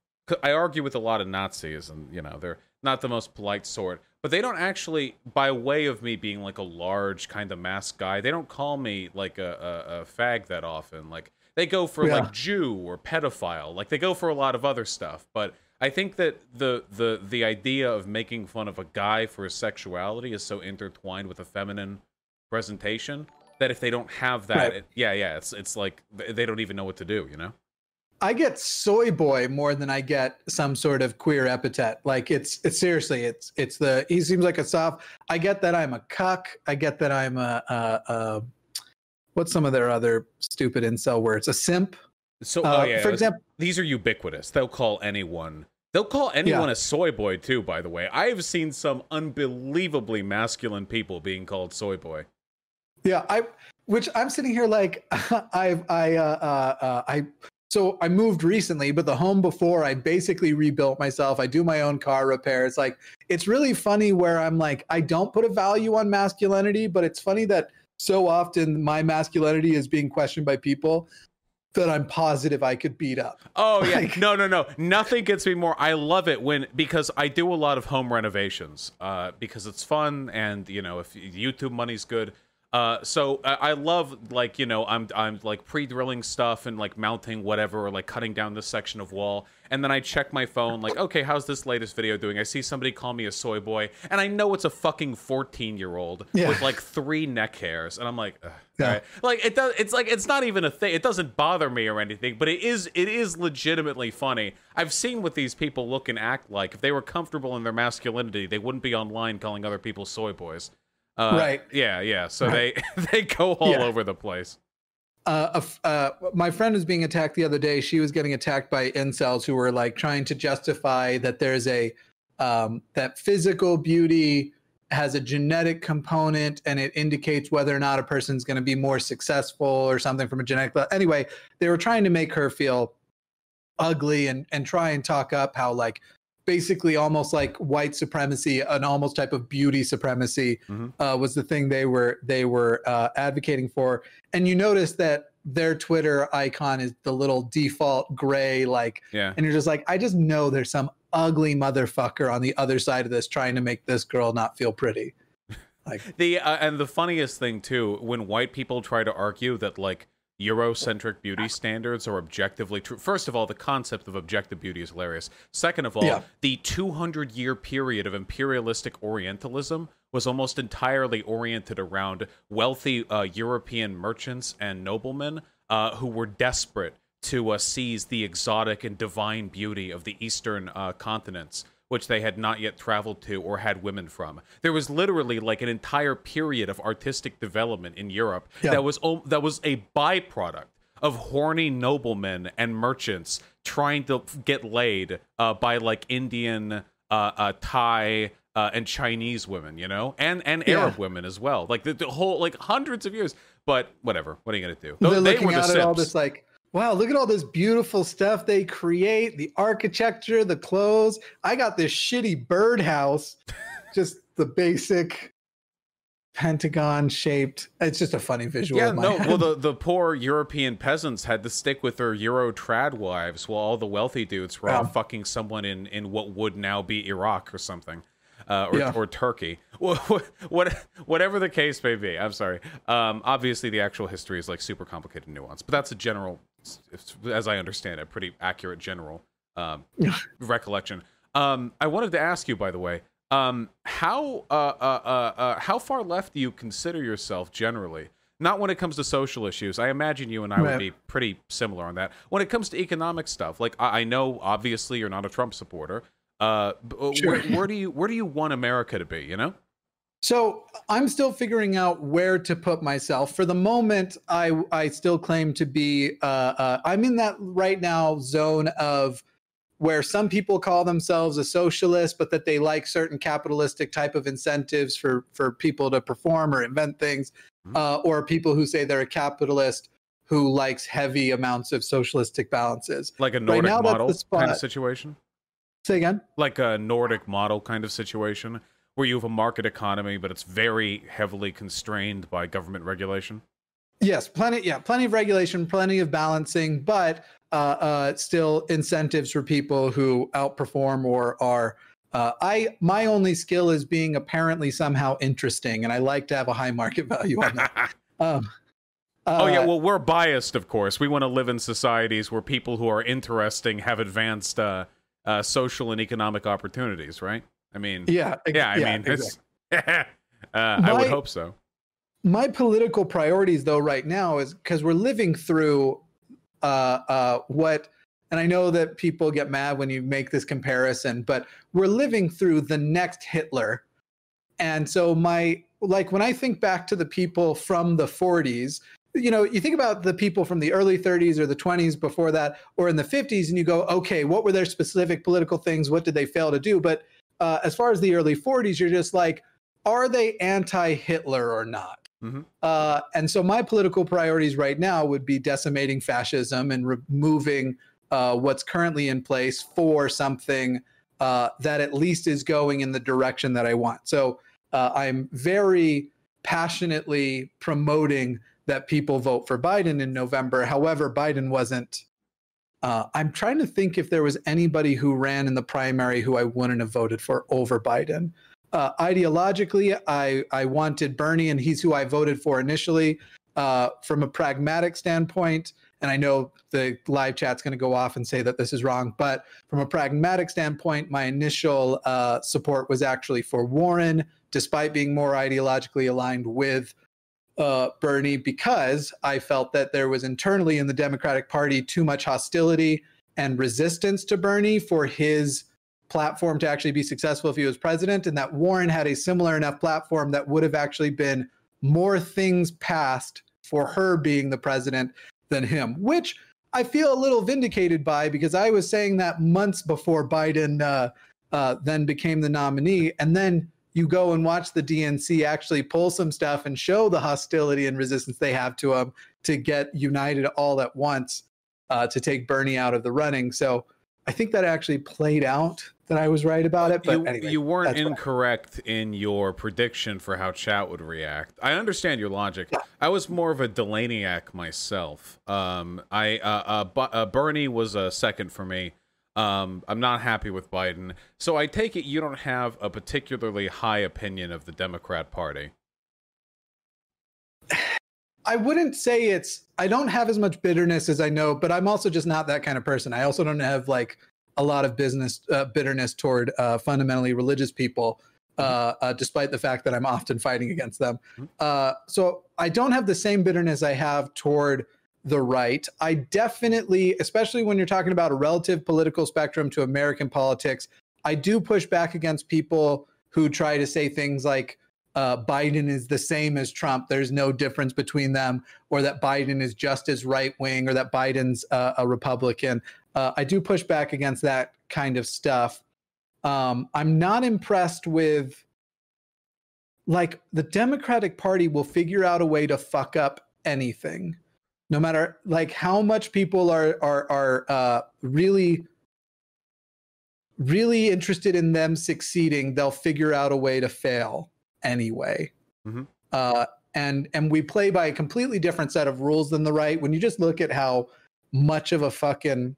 I argue with a lot of Nazis and you know they're not the most polite sort, but they don't actually by way of me being like a large kind of masc guy, they don't call me like a a, a fag that often. Like they go for Yeah. like Jew or pedophile. Like they go for a lot of other stuff, but I think that the the the idea of making fun of a guy for his sexuality is so intertwined with a feminine presentation that if they don't have that, Right. it, yeah, yeah, it's it's like they don't even know what to do, you know? I get soy boy more than I get some sort of queer epithet. Like it's it's seriously it's it's the he seems like a soft. I get that I'm a cuck. I get that I'm a, a, a what's some of their other stupid incel words? A simp. So, Uh, oh yeah, for example, these are ubiquitous. They'll call anyone. They'll call anyone Yeah. a soy boy too. By the way, I have seen some unbelievably masculine people being called soy boy. yeah, I which I'm sitting here like I've I uh, uh, uh, I so I moved recently, but the home before I basically rebuilt myself. I do my own car repairs. Like it's really funny where I'm like I don't put a value on masculinity, but it's funny that so often my masculinity is being questioned by people that I'm positive I could beat up. Oh yeah, Like- no, no, no. Nothing gets me more. I love it when because I do a lot of home renovations uh, because it's fun and you know if YouTube money's good. Uh, so I, I love like you know I'm I'm like pre-drilling stuff and like mounting whatever or like cutting down this section of wall and then I check my phone like okay how's this latest video doing? I see somebody call me a soy boy and I know it's a fucking 14 year old Yeah. with like three neck hairs and I'm like Yeah. right. like it does it's like it's not even a thing it doesn't bother me or anything but it is it is legitimately funny i've seen what these people look and act like if they were comfortable in their masculinity they wouldn't be online calling other people soy boys uh, Right. yeah yeah so they they go all Yeah. over the place uh, a f- uh, my friend was being attacked the other day. She was getting attacked by incels who were like trying to justify that there's a um, that physical beauty has a genetic component and it indicates whether or not a person's going to be more successful or something from a genetic. le- Anyway, they were trying to make her feel ugly and and try and talk up how like basically almost like white supremacy, an almost type of beauty supremacy, Mhm. uh, was the thing they were they were uh, advocating for. And you notice that their Twitter icon is the little default gray, like, yeah and you're just like, I just know there's some ugly motherfucker on the other side of this trying to make this girl not feel pretty. Like, the uh, and the funniest thing too when white people try to argue that like Eurocentric beauty standards are objectively true. First of all, the concept of objective beauty is hilarious. Second of all, Yeah. the 200 year period of imperialistic Orientalism was almost entirely oriented around wealthy uh, European merchants and noblemen uh, who were desperate to uh, seize the exotic and divine beauty of the eastern uh, continents which they had not yet traveled to or had women from. There was literally like an entire period of artistic development in Europe Yeah. that was that was a byproduct of horny noblemen and merchants trying to get laid uh, by like Indian, uh, uh, Thai, uh, and Chinese women, you know, and and Yeah. Arab women as well. Like the, the whole like hundreds of years. But whatever. What are you gonna do? They're they looking were the out at all this like, wow, look at all this beautiful stuff they create, the architecture, the clothes. I got this shitty birdhouse, just the basic pentagon shaped. It's just a funny visual. Yeah, no. head. Well, the, the poor European peasants had to stick with their Euro trad wives, while all the wealthy dudes were all fucking someone in, in what would now be Iraq or something, uh, or, Yeah. or Turkey. What, what whatever the case may be. I'm sorry. Um, obviously, the actual history is like super complicated and nuanced, but that's a general, as I understand it, pretty accurate general um, recollection. Um, I wanted to ask you, by the way, um, how uh, uh, uh, uh, how far left do you consider yourself generally? Not when it comes to social issues. I imagine you and I would be pretty similar on that. When it comes to economic stuff, like I, I know, obviously, you're not a Trump supporter. Uh, Sure. where, where do you where do you want America to be? You know? So I'm still figuring out where to put myself. For the moment, I I still claim to be. Uh, uh, I'm in that right now zone of where some people call themselves a socialist, but that they like certain capitalistic type of incentives for for people to perform or invent things, Mhm. uh, or people who say they're a capitalist who likes heavy amounts of socialistic balances. Like a Nordic now, model kind of situation? Say again. Like a Nordic model kind of situation where you have a market economy, but it's very heavily constrained by government regulation? Yes, plenty. Yeah, plenty of regulation, plenty of balancing, but uh, uh, still incentives for people who outperform or are. Uh, I my only skill is being apparently somehow interesting, and I like to have a high market value on that. Um, oh, yeah. uh, Well, we're biased, of course. We want to live in societies where people who are interesting have advanced uh, uh, social and economic opportunities, right? I mean, yeah, ex- yeah, I mean, exactly. uh, I would hope so. my political priorities though right now is because we're living through uh, uh, what and i know that people get mad when you make this comparison but we're living through the next hitler and so my like when i think back to the people from the 40s you know you think about the people from the early 30s or the 20s before that or in the 50s and you go okay what were their specific political things what did they fail to do but uh, as far as the early 40s you're just like are they anti-hitler or not Mhm. uh, and so my political priorities right now would be decimating fascism and removing uh, what's currently in place for something uh, that at least is going in the direction that I want. So uh, I'm very passionately promoting that people vote for Biden in November. However, Biden wasn't. Uh, I'm trying to think if there was anybody who ran in the primary who I wouldn't have voted for over Biden uh, ideologically, I I wanted Bernie, and he's who I voted for initially. Uh, from a pragmatic standpoint, and I know the live chat's going to go off and say that this is wrong, but from a pragmatic standpoint, my initial uh, support was actually for Warren, despite being more ideologically aligned with uh, Bernie, because I felt that there was internally in the Democratic Party too much hostility and resistance to Bernie for his platform to actually be successful if he was president, and that Warren had a similar enough platform that would have actually been more things passed for her being the president than him, which I feel a little vindicated by because I was saying that months before Biden uh, uh, then became the nominee. And then you go and watch the DNC actually pull some stuff and show the hostility and resistance they have to him to get united all at once uh, to take Bernie out of the running. So I think that actually played out that I was right about it. But you, anyway, you weren't incorrect in your prediction for how chat would react. I understand your logic. I was more of a Delaniac myself. Um, I uh, uh, uh, Bernie was a second for me. Um, I'm not happy with Biden, so I take it you don't have a particularly high opinion of the Democrat Party. I wouldn't say it's. I don't have as much bitterness as I know, but I'm also just not that kind of person. I also don't have like a lot of business uh, bitterness toward uh, fundamentally religious people, uh, uh, despite the fact that I'm often fighting against them. Mhm. Uh, so I don't have the same bitterness I have toward the right. I definitely, especially when you're talking about a relative political spectrum to American politics, I do push back against people who try to say things like uh, Biden is the same as Trump. There's no difference between them, or that Biden is just as right wing, or that Biden's uh, a Republican. Uh, I do push back against that kind of stuff. Um, I'm not impressed with like the Democratic Party will figure out a way to fuck up anything, no matter like how much people are are are uh, really really interested in them succeeding. They'll figure out a way to fail anyway. Mhm. Uh, and and we play by a completely different set of rules than the right. When you just look at how much of a fucking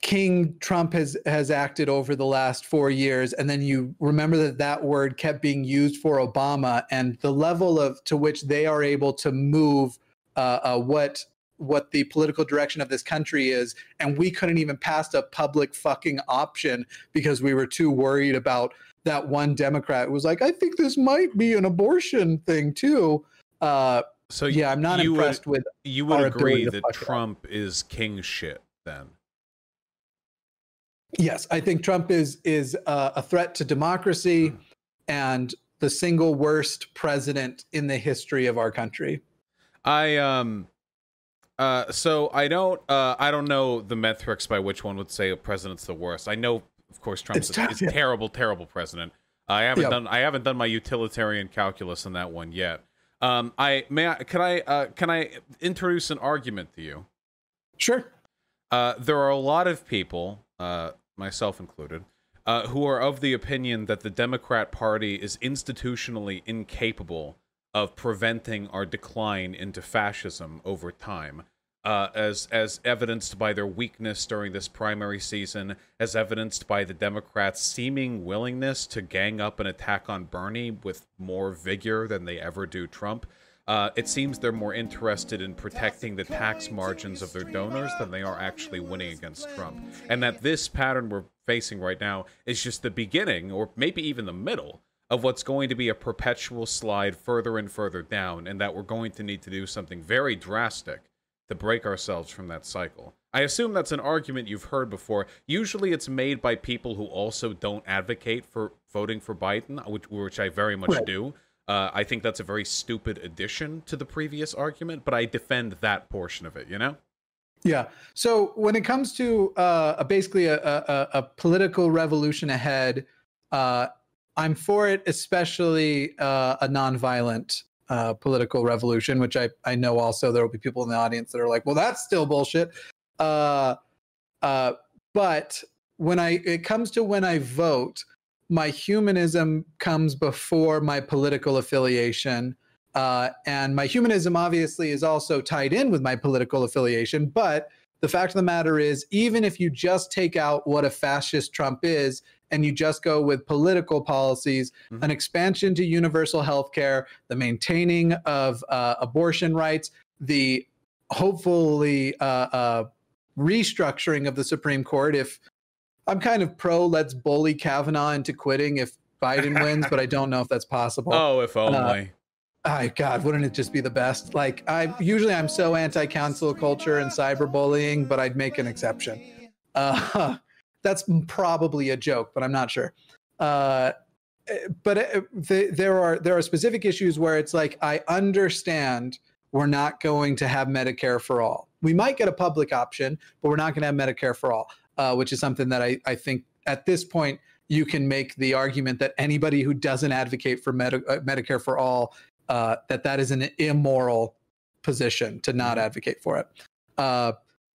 king Trump has has acted over the last four years, and then you remember that that word kept being used for Obama, and the level of to which they are able to move uh, uh, what what the political direction of this country is, and we couldn't even pass a public fucking option because we were too worried about that one Democrat who was like, I think this might be an abortion thing too. Uh, So yeah, I'm not you would- impressed with. You would agree that. Trump is king shit then? Yes, I think Trump is is uh, a threat to democracy and the single worst president in the history of our country. I um uh so I don't uh I don't know the metrics by which one would say a president's the worst. I know of course Trump's It's a, tough, is a yeah. terrible terrible president. I haven't Yeah. done I haven't done my utilitarian calculus on that one yet. Um I may I can I uh can I introduce an argument to you? Sure. Uh, there are a lot of people, uh, myself included, uh, who are of the opinion that the Democrat Party is institutionally incapable of preventing our decline into fascism over time. Uh, as as evidenced by their weakness during this primary season, as evidenced by the Democrats' seeming willingness to gang up an attack on Bernie with more vigor than they ever do Trump, uh, it seems they're more interested in protecting the tax margins of their donors than they are actually winning against Trump. And that this pattern we're facing right now is just the beginning, or maybe even the middle, of what's going to be a perpetual slide further and further down, and that we're going to need to do something very drastic to break ourselves from that cycle. I assume that's an argument you've heard before. Usually it's made by people who also don't advocate for voting for Biden, which, which I very much Right. do. Uh, I think that's a very stupid addition to the previous argument, but I defend that portion of it, you know? Yeah. So when it comes to uh, a, basically a, a, a- political revolution ahead, uh, I'm for it, especially uh, a nonviolent uh, political revolution, which I, I know also there will be people in the audience that are like, well, that's still bullshit. Uh, but when I it comes to when I vote, my humanism comes before my political affiliation. Uh, and my humanism obviously is also tied in with my political affiliation. But the fact of the matter is, even if you just take out what a fascist Trump is and you just go with political policies, Mhm. an expansion to universal health care, the maintaining of uh, abortion rights, the hopefully uh, uh, restructuring of the Supreme Court. If I'm kind of pro, let's bully Kavanaugh into quitting if Biden wins, but I don't know if that's possible. Oh, if only. Oh God, wouldn't it just be the best? Like I usually I'm so anti-cancel culture and cyberbullying, but I'd make an exception. Uh, that's probably a joke, but I'm not sure. Uh, but uh, the, there are there are specific issues where it's like I understand we're not going to have Medicare for all. We might get a public option, but we're not going to have Medicare for all, uh, which is something that I, I think at this point you can make the argument that anybody who doesn't advocate for Medi- uh, Medicare for all uh, that that is an immoral position to not advocate for it. Uh,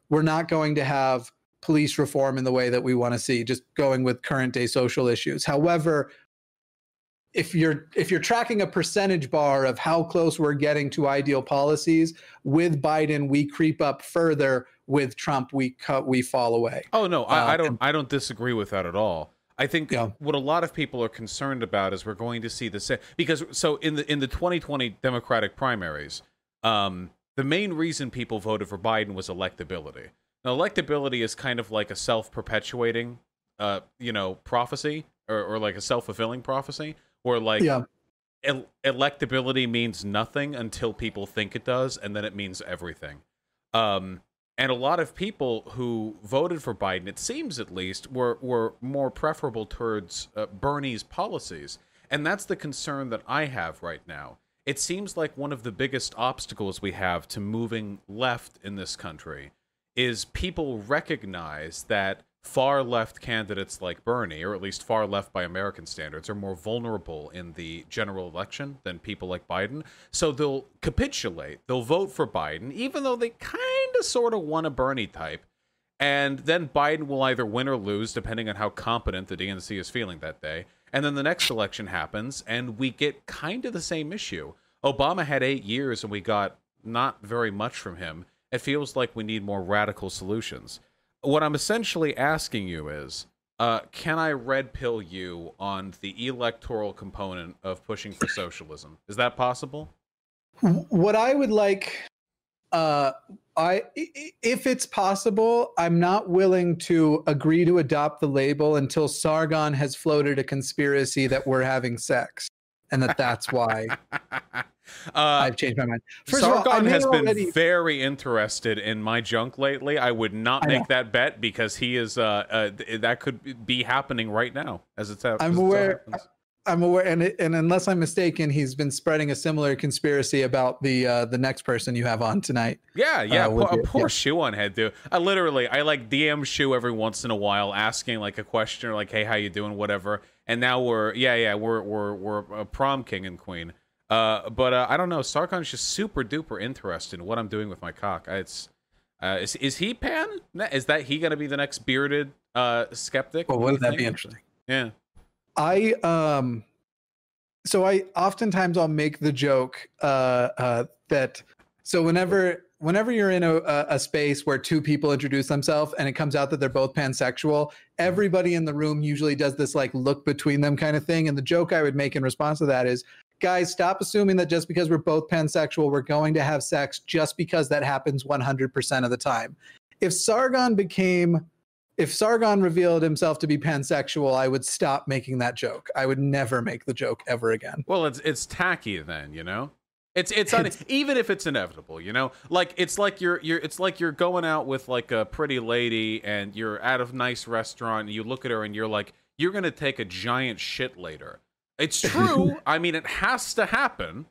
we're not going to have police reform in the way that we want to see, just going with current day social issues. However, if you're if you're tracking a percentage bar of how close we're getting to ideal policies with Biden, we creep up further. With Trump, we cut we fall away. Oh no, I, I Uh, don't. I don't disagree with that at all. I think Yeah. what a lot of people are concerned about is we're going to see the same because so in the in the 2020 Democratic primaries, um, the main reason people voted for Biden was electability. Now, electability is kind of like a self-perpetuating, uh, you know, prophecy or, or like a self-fulfilling prophecy, where like Yeah, el- electability means nothing until people think it does, and then it means everything. Um, and a lot of people who voted for Biden, it seems at least, were were more preferable towards uh, Bernie's policies, and that's the concern that I have right now. It seems like one of the biggest obstacles we have to moving left in this country is people recognize that far left candidates like Bernie, or at least far left by American standards, are more vulnerable in the general election than people like Biden. So they'll capitulate. They'll vote for Biden, even though they kind of sort of want a Bernie type. And then Biden will either win or lose, depending on how competent the DNC is feeling that day. And then the next election happens, and we get kind of the same issue. Obama had eight years, and we got not very much from him. It feels like we need more radical solutions what I'm essentially asking you is, uh, can I red pill you on the electoral component of pushing for socialism? Is that possible? What I would like, uh, I if it's possible, I'm not willing to agree to adopt the label until Sargon has floated a conspiracy that we're having sex, and that that's why. Uh, I've changed my mind. First Sargon all, has been already... very interested in my junk lately. I would not make that bet because he is. Uh, uh, that could be happening right now as it's happening. I'm aware. I'm aware, and and unless I'm mistaken, he's been spreading a similar conspiracy about the uh, the next person you have on tonight. Yeah, yeah, uh, poor, poor yeah. shoe on head dude. I literally, I like DM shoe every once in a while, asking like a question or like, "Hey, how you doing?" Whatever. And now we're, yeah, yeah, we're we're we're a prom king and queen. Uh, but uh, I don't know. Sargon's just super duper interested in what I'm doing with my cock. It's uh, is is he pan? Is that he gonna be the next bearded uh, skeptic? Well, wouldn't that think? be interesting? Yeah. I um, so I oftentimes I'll make the joke uh, uh, that so whenever whenever you're in a, a space where two people introduce themselves and it comes out that they're both pansexual, everybody in the room usually does this like look between them kind of thing. And the joke I would make in response to that is, guys, stop assuming that just because we're both pansexual, we're going to have sex just because that happens 100% of the time. If Sargon became, if Sargon revealed himself to be pansexual, I would stop making that joke. I would never make the joke ever again. Well, it's it's tacky then, you know. It's it's, un- even if it's inevitable, you know. Like it's like you're you're it's like you're going out with like a pretty lady and you're at a nice restaurant and you look at her and you're like you're gonna take a giant shit later it's true. I mean, it has to happen.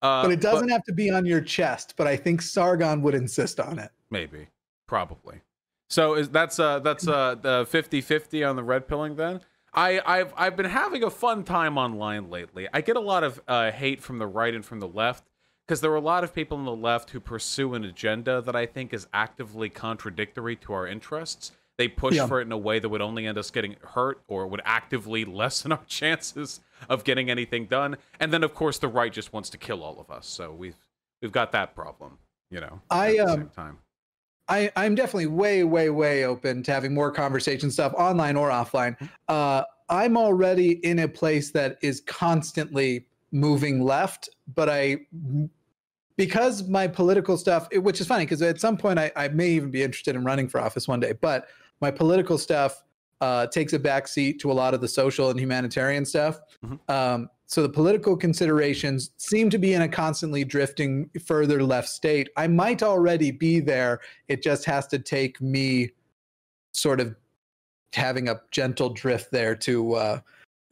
Uh, but it doesn't but, have to be on your chest. But I think Sargon would insist on it. Maybe, probably. So is that's uh that's uh the 50-50 on the red pilling then? I I've I've been having a fun time online lately. I get a lot of uh, hate from the right and from the left because there are a lot of people on the left who pursue an agenda that I think is actively contradictory to our interests. They push yeah. for it in a way that would only end us getting hurt or would actively lessen our chances of getting anything done. And then of course the right just wants to kill all of us. So we've we've got that problem, you know. I um time. I, I'm definitely way, way, way open to having more conversation stuff online or offline. Mm-hmm. Uh, I'm already in a place that is constantly moving left, but I, because my political stuff, which is funny because at some point I, I may even be interested in running for office one day, but my political stuff uh, takes a backseat to a lot of the social and humanitarian stuff. Mm-hmm. Um, so the political considerations seem to be in a constantly drifting further left state. I might already be there. It just has to take me sort of having a gentle drift there to uh,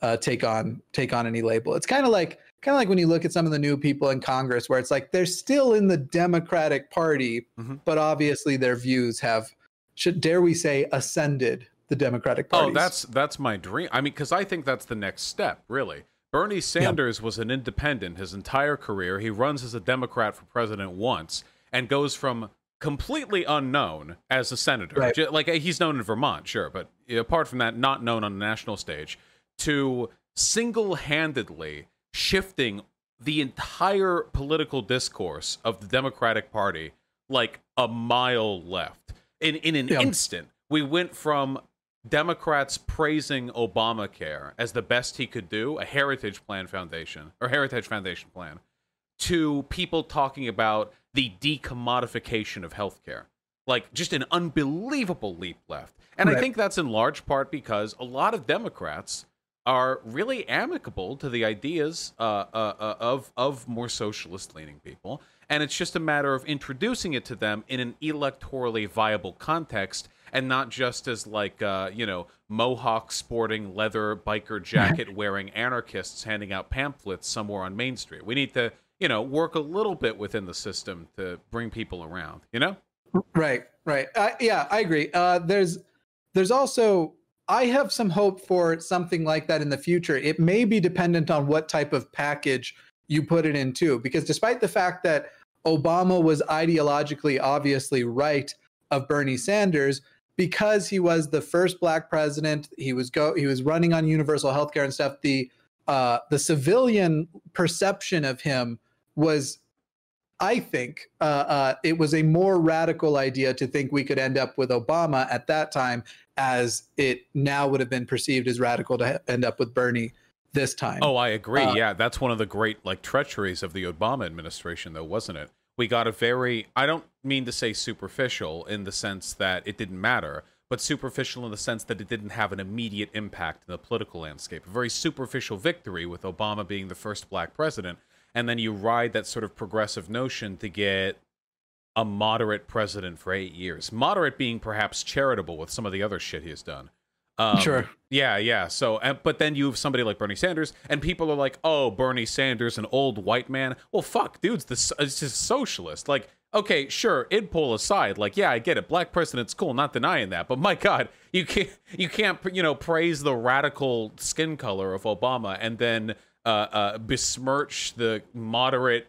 uh, take on take on any label. It's kind of like kind of like when you look at some of the new people in Congress, where it's like they're still in the Democratic Party, mm-hmm. but obviously their views have should dare we say ascended the Democratic Party. Oh, that's that's my dream. I mean, because I think that's the next step, really. Bernie Sanders was an independent his entire career. He runs as a Democrat for president once and goes from completely unknown as a senator. Right. Like he's known in Vermont, sure, but apart from that, not known on the national stage, to single handedly shifting the entire political discourse of the Democratic Party like a mile left in in an yeah. instant. We went from Democrats praising Obamacare as the best he could do, a Heritage Plan Foundation or Heritage Foundation plan, to people talking about the decommodification of healthcare. Like just an unbelievable leap left. And right. I think that's in large part because a lot of Democrats are really amicable to the ideas uh, uh, uh, of of more socialist leaning people, and it's just a matter of introducing it to them in an electorally viable context, and not just as like uh, you know mohawk sporting leather biker jacket wearing anarchists handing out pamphlets somewhere on Main Street. We need to you know work a little bit within the system to bring people around. You know. Right. Right. Uh, yeah, I agree. Uh, there's there's also I have some hope for something like that in the future. It may be dependent on what type of package you put it into, because despite the fact that Obama was ideologically obviously right of Bernie Sanders, because he was the first black president, he was go he was running on universal health care and stuff. The uh, the civilian perception of him was I think uh, uh, it was a more radical idea to think we could end up with Obama at that time, as it now would have been perceived as radical to end up with Bernie this time. Oh, I agree. Uh, yeah, that's one of the great like treacheries of the Obama administration, though, wasn't it? We got a very I don't mean to say superficial in the sense that it didn't matter, but superficial in the sense that it didn't have an immediate impact in the political landscape. A very superficial victory with Obama being the first black president and then you ride that sort of progressive notion to get a moderate president for eight years. Moderate being perhaps charitable with some of the other shit he has done. Um, sure. Yeah, yeah. So, but then you have somebody like Bernie Sanders, and people are like, "Oh, Bernie Sanders, an old white man." Well, fuck, dude's this it's just socialist. Like, okay, sure, id pull aside. Like, yeah, I get it. Black president's cool, not denying that. But my God, you can't you can't you know praise the radical skin color of Obama and then uh, uh, besmirch the moderate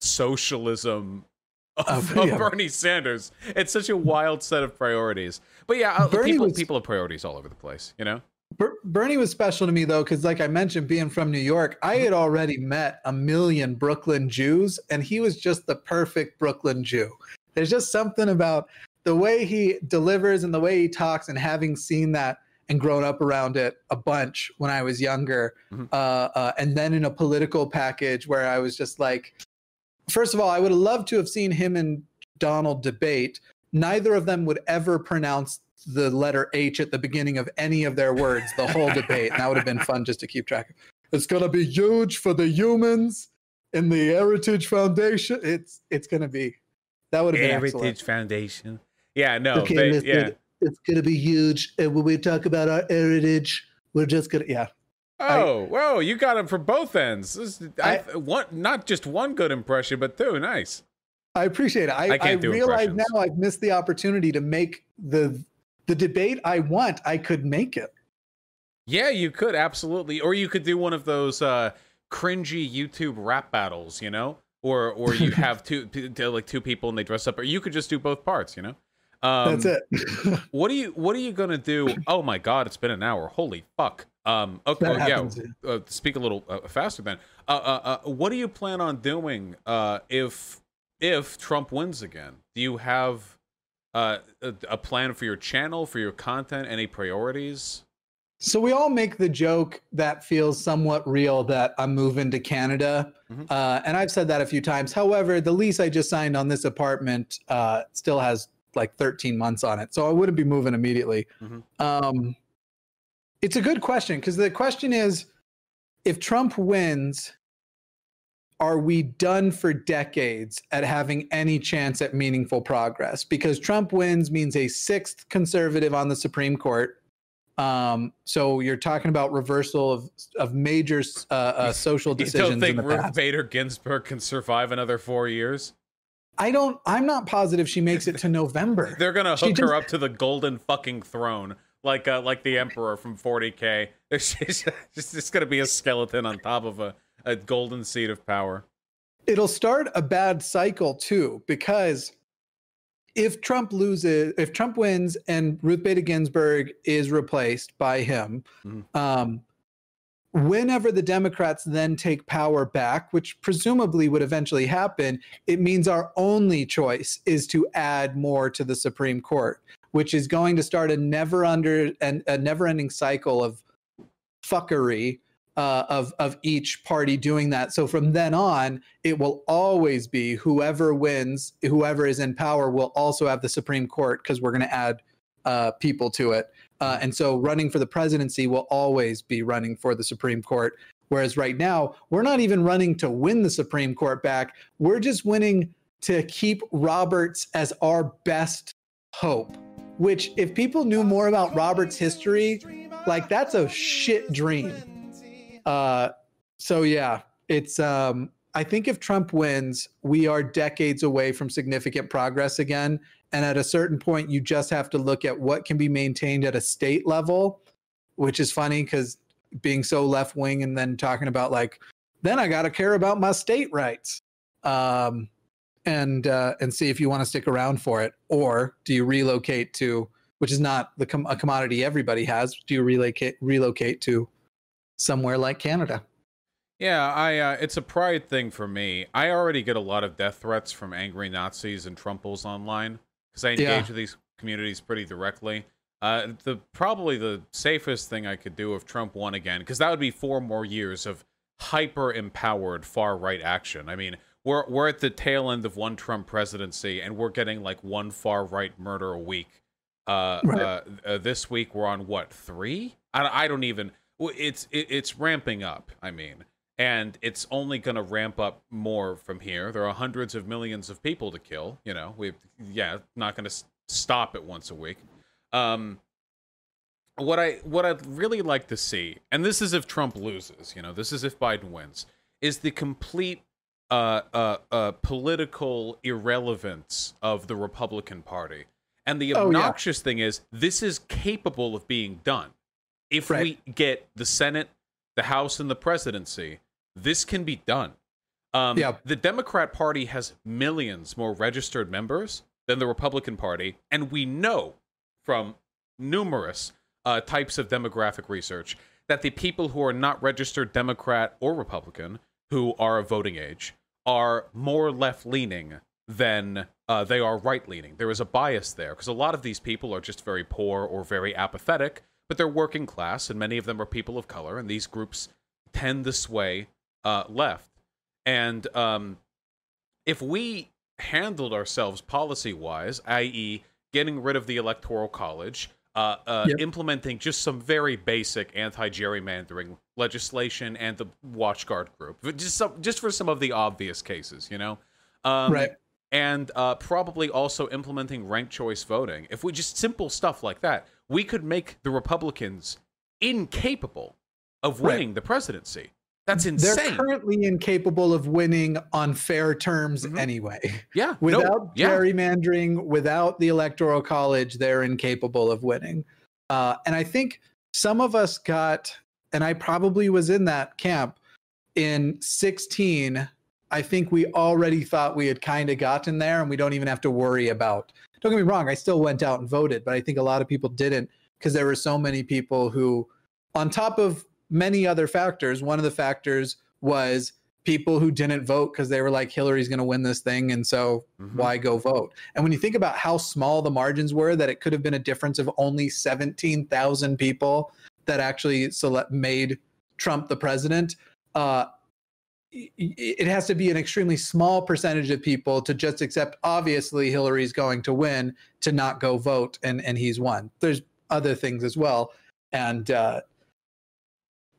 socialism of, of, Bernie Sanders. It's such a wild set of priorities. But yeah, uh, people was, people have priorities all over the place. You know. Ber- Bernie was special to me though, because like I mentioned, being from New York, I had already met a million Brooklyn Jews, and he was just the perfect Brooklyn Jew. There's just something about the way he delivers and the way he talks, and having seen that and grown up around it a bunch when I was younger. Mm-hmm. Uh, uh, and then in a political package where I was just like, first of all, I would have loved to have seen him and Donald debate. Neither of them would ever pronounce the letter H at the beginning of any of their words the whole debate. And that would have been fun just to keep track of. It's going to be huge for the humans in the Heritage Foundation. It's it's going to be that would have been Heritage excellent. Foundation. Yeah, no, okay, they, yeah it's going to be huge. And when we talk about our heritage, we're just going to, yeah. Oh, I, whoa! You got him from both ends. This, I, I, one, not just one good impression, but two. Nice. I appreciate it. I, I, I realize now I've missed the opportunity to make the the debate I want. I could make it. Yeah, you could absolutely, or you could do one of those uh, cringy YouTube rap battles, you know, or or you have two like two people and they dress up, or you could just do both parts, you know. Um, That's it. what are you What are you gonna do? Oh my God! It's been an hour. Holy fuck! Um, okay, well, yeah. Uh, speak a little uh, faster then. Uh, uh, uh, what do you plan on doing uh, if if Trump wins again? Do you have uh, a, a plan for your channel, for your content, any priorities? So we all make the joke that feels somewhat real that I'm moving to Canada, mm-hmm. uh, and I've said that a few times. However, the lease I just signed on this apartment uh, still has like 13 months on it, so I wouldn't be moving immediately. Mm-hmm. Um, it's a good question because the question is, if Trump wins, are we done for decades at having any chance at meaningful progress? Because Trump wins means a sixth conservative on the Supreme Court. Um, so you're talking about reversal of of major uh, uh, social decisions. You don't think Ruth Bader Ginsburg can survive another four years? I don't. I'm not positive she makes it to November. They're gonna hook just, her up to the golden fucking throne, like uh, like the Emperor from 40k. She's just gonna be a skeleton on top of a, a golden seat of power. It'll start a bad cycle too, because if Trump loses, if Trump wins and Ruth Bader Ginsburg is replaced by him, mm-hmm. um, whenever the Democrats then take power back, which presumably would eventually happen, it means our only choice is to add more to the Supreme Court, which is going to start a never under and a never ending cycle of fuckery. Uh, of of each party doing that. So from then on, it will always be whoever wins, whoever is in power will also have the Supreme Court because we're going to add uh, people to it. Uh, and so running for the presidency will always be running for the Supreme Court. Whereas right now, we're not even running to win the Supreme Court back. We're just winning to keep Roberts as our best hope. Which, if people knew more about Roberts' history, like that's a shit dream. Uh, so yeah, it's. Um, I think if Trump wins, we are decades away from significant progress again. And at a certain point, you just have to look at what can be maintained at a state level, which is funny because being so left wing and then talking about like, then I got to care about my state rights. Um, and uh, and see if you want to stick around for it, or do you relocate to, which is not the com- a commodity everybody has. Do you relocate relocate to somewhere like Canada? Yeah, I uh, it's a pride thing for me. I already get a lot of death threats from angry Nazis and Trumples online because I engage yeah. with these communities pretty directly. Uh, the probably the safest thing I could do if Trump won again, because that would be four more years of hyper empowered far right action. I mean, we're we're at the tail end of one Trump presidency, and we're getting like one far right murder a week. Uh, right. uh, uh, this week we're on what three? I, I don't even. It's it, it's ramping up. I mean, and it's only going to ramp up more from here. There are hundreds of millions of people to kill. You know, we yeah, not going to stop it once a week. Um, what I what I'd really like to see, and this is if Trump loses. You know, this is if Biden wins, is the complete uh, uh, uh, political irrelevance of the Republican Party. And the obnoxious oh, yeah. thing is, this is capable of being done. If right. we get the Senate, the House, and the presidency, this can be done. Um, yeah. The Democrat Party has millions more registered members than the Republican Party, and we know from numerous uh, types of demographic research that the people who are not registered Democrat or Republican, who are of voting age, are more left leaning than uh, they are right leaning. There is a bias there because a lot of these people are just very poor or very apathetic, but they're working class, and many of them are people of color, and these groups tend to sway uh, left. And um, if we handled ourselves policy wise, i.e., getting rid of the electoral college, uh, uh, yep. implementing just some very basic anti-gerrymandering legislation and the WatchGuard group, just some, just for some of the obvious cases, you know, um, right? And uh, probably also implementing ranked choice voting. If we just simple stuff like that, we could make the Republicans incapable of winning right. the presidency. That's insane. They're currently incapable of winning on fair terms mm-hmm. anyway. Yeah. without no, yeah. gerrymandering, without the electoral college, they're incapable of winning. Uh, and I think some of us got, and I probably was in that camp in 16. I think we already thought we had kind of gotten there and we don't even have to worry about. Don't get me wrong, I still went out and voted, but I think a lot of people didn't because there were so many people who, on top of many other factors. One of the factors was people who didn't vote because they were like Hillary's going to win this thing and so mm-hmm. why go vote and when you think about how small the margins were that it could have been a difference of only 17,000 people that actually select made Trump the president uh, it has to be an extremely small percentage of people to just accept obviously Hillary's going to win to not go vote and and he's won there's other things as well and uh,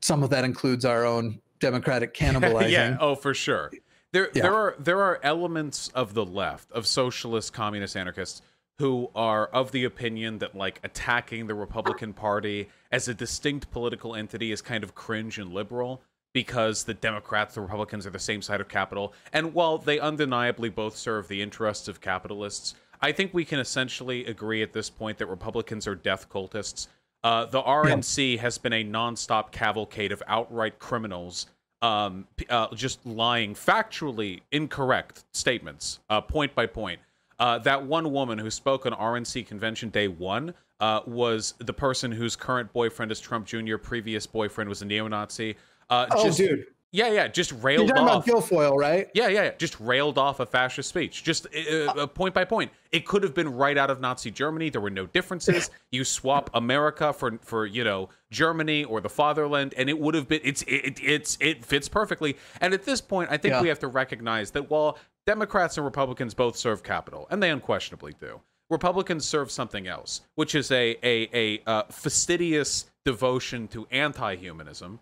some of that includes our own democratic cannibalizing. yeah, oh for sure. There yeah. there are there are elements of the left, of socialist, communist, anarchists who are of the opinion that like attacking the Republican Party as a distinct political entity is kind of cringe and liberal because the Democrats, the Republicans are the same side of capital. And while they undeniably both serve the interests of capitalists, I think we can essentially agree at this point that Republicans are death cultists uh, the RNC yeah. has been a nonstop cavalcade of outright criminals, um, uh, just lying factually incorrect statements, uh, point by point. Uh, that one woman who spoke on RNC convention day one uh, was the person whose current boyfriend is Trump Jr. Previous boyfriend was a neo-Nazi. Uh, oh, just, dude. Yeah, yeah, just railed You're talking off. About Guilfoyle, right? Yeah, yeah, yeah, just railed off a fascist speech, just uh, uh, point by point. It could have been right out of Nazi Germany. There were no differences. you swap America for for you know Germany or the fatherland, and it would have been. It's it, it's it fits perfectly. And at this point, I think yeah. we have to recognize that while Democrats and Republicans both serve capital, and they unquestionably do, Republicans serve something else, which is a a a uh, fastidious devotion to anti-humanism,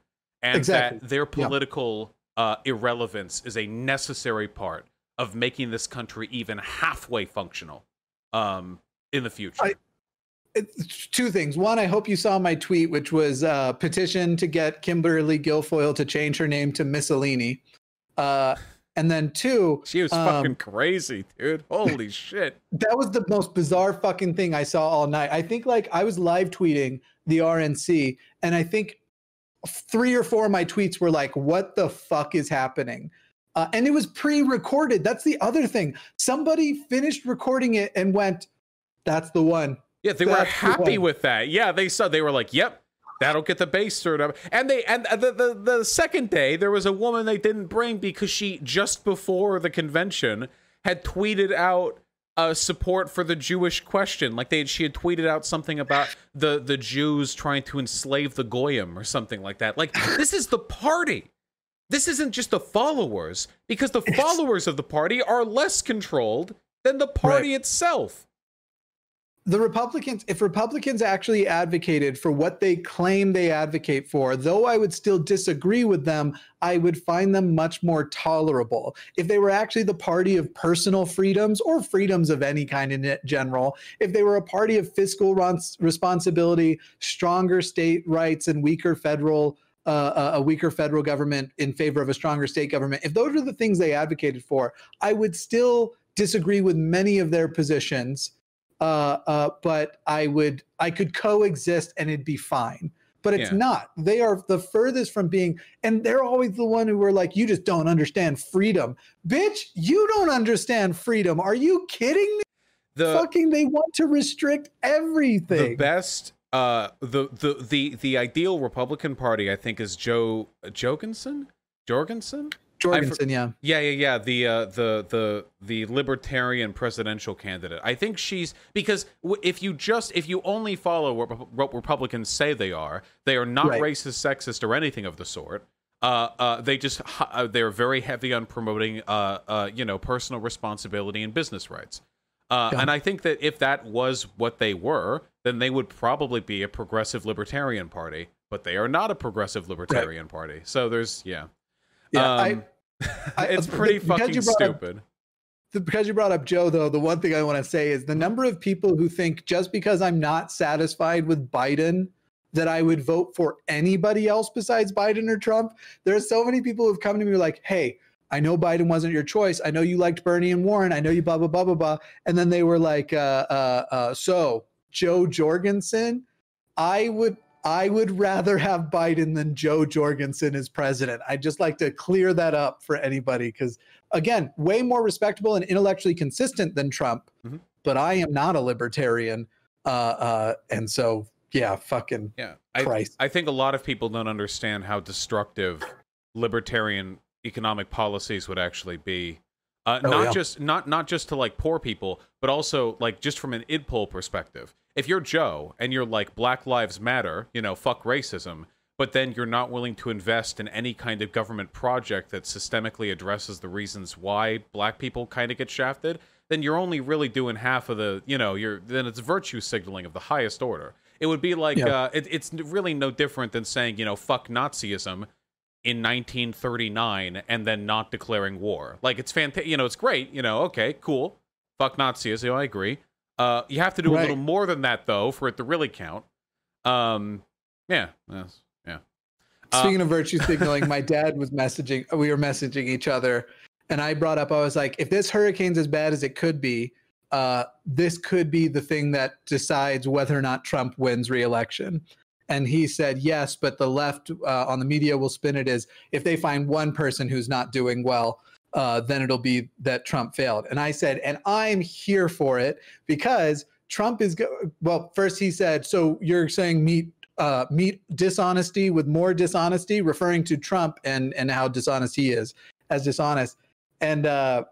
and Exactly. that their political uh, irrelevance is a necessary part of making this country even halfway functional um, in the future. I- two things. One, I hope you saw my tweet, which was uh, petition to get Kimberly Guilfoyle to change her name to Miscellany. Uh, and then two, she was um, fucking crazy, dude. Holy shit. that was the most bizarre fucking thing I saw all night. I think like I was live tweeting the RNC, and I think three or four of my tweets were like, "What the fuck is happening?" Uh, and it was pre-recorded. That's the other thing. Somebody finished recording it and went, "That's the one." Yeah, they were That's the happy one. with that. Yeah, they saw they were like, "Yep, that'll get the base stirred up." And they and the, the the second day there was a woman they didn't bring because she just before the convention had tweeted out uh, support for the Jewish question. Like they she had tweeted out something about the the Jews trying to enslave the goyim or something like that. Like this is the party. This isn't just the followers because the followers of the party are less controlled than the party itself. The Republicans, if Republicans actually advocated for what they claim they advocate for, though I would still disagree with them, I would find them much more tolerable. If they were actually the party of personal freedoms or freedoms of any kind in general, if they were a party of fiscal responsibility, stronger state rights, and weaker federal. Uh, a weaker federal government in favor of a stronger state government. If those are the things they advocated for, I would still disagree with many of their positions uh, uh, but I would I could coexist and it'd be fine. But it's Yeah. not. They are the furthest from being, and they're always the one who were like, "You just don't understand freedom, bitch. You don't understand freedom. Are you kidding me? The Fucking, they want to restrict everything. the best uh the the the the ideal republican party i think is jo Jorgensen? jorgensen jorgensen yeah, yeah yeah yeah the uh the the the libertarian presidential candidate i think she's because if you just if you only follow what, what republicans say they are they are not Right. racist sexist or anything of the sort uh, uh, they just uh, they're very heavy on promoting uh, uh, you know personal responsibility and business rights uh, Yeah. and I think that if that was what they were, then they would probably be a progressive libertarian party. But they are not a progressive libertarian party. So there's yeah, yeah. I, Um, I- it's uh, pretty fucking brought up- stupid. the- because you brought up Jo, though, the one thing I want to say is the number of people who think just because I'm not satisfied with Biden, that I would vote for anybody else besides Biden or Trump. There are so many people who've come to me like, hey, I know Biden wasn't your choice. I know you liked Bernie and Warren. I know you blah, blah, blah, blah, blah. And then they were like, uh, uh, uh, so Jo Jorgensen, I would. I would rather have Biden than Jo Jorgensen as president. I'd just like to clear that up for anybody because again, way more respectable and intellectually consistent than Trump. Mhm. But I am not a libertarian, uh, uh, and so yeah, fucking Yeah, I Christ. I think a lot of people don't understand how destructive libertarian economic policies would actually be. Uh, Oh, not yeah. just not not just to like poor people, but also like just from an id poll perspective. If you're Jo and you're like Black Lives Matter, you know, fuck racism, but then you're not willing to invest in any kind of government project that systemically addresses the reasons why black people kind of get shafted, then you're only really doing half of the, you know, you're then it's virtue signaling of the highest order. It would be like Yeah. uh, it, it's really no different than saying, you know, fuck Nazism in 1939 and then not declaring war. Like it's fantastic, you know, it's great, you know, okay, cool. Fuck Nazism, I agree. Uh, you have to do a little more than that though for it to really count. Um, yeah, yes, yeah. Uh, Speaking of virtue signaling, my dad was messaging. We were messaging each other, and I brought up. I was like, if this hurricane's as bad as it could be, uh, this could be the thing that decides whether or not Trump wins re-election. And he said yes, but the left uh, on the media will spin it as if they find one person who's not doing well, uh, then it'll be that Trump failed. And I said, and I'm here for it because Trump is go- well. First, he said, so you're saying meet uh, meet dishonesty with more dishonesty, referring to Trump and and how dishonest he is as dishonest. And uh,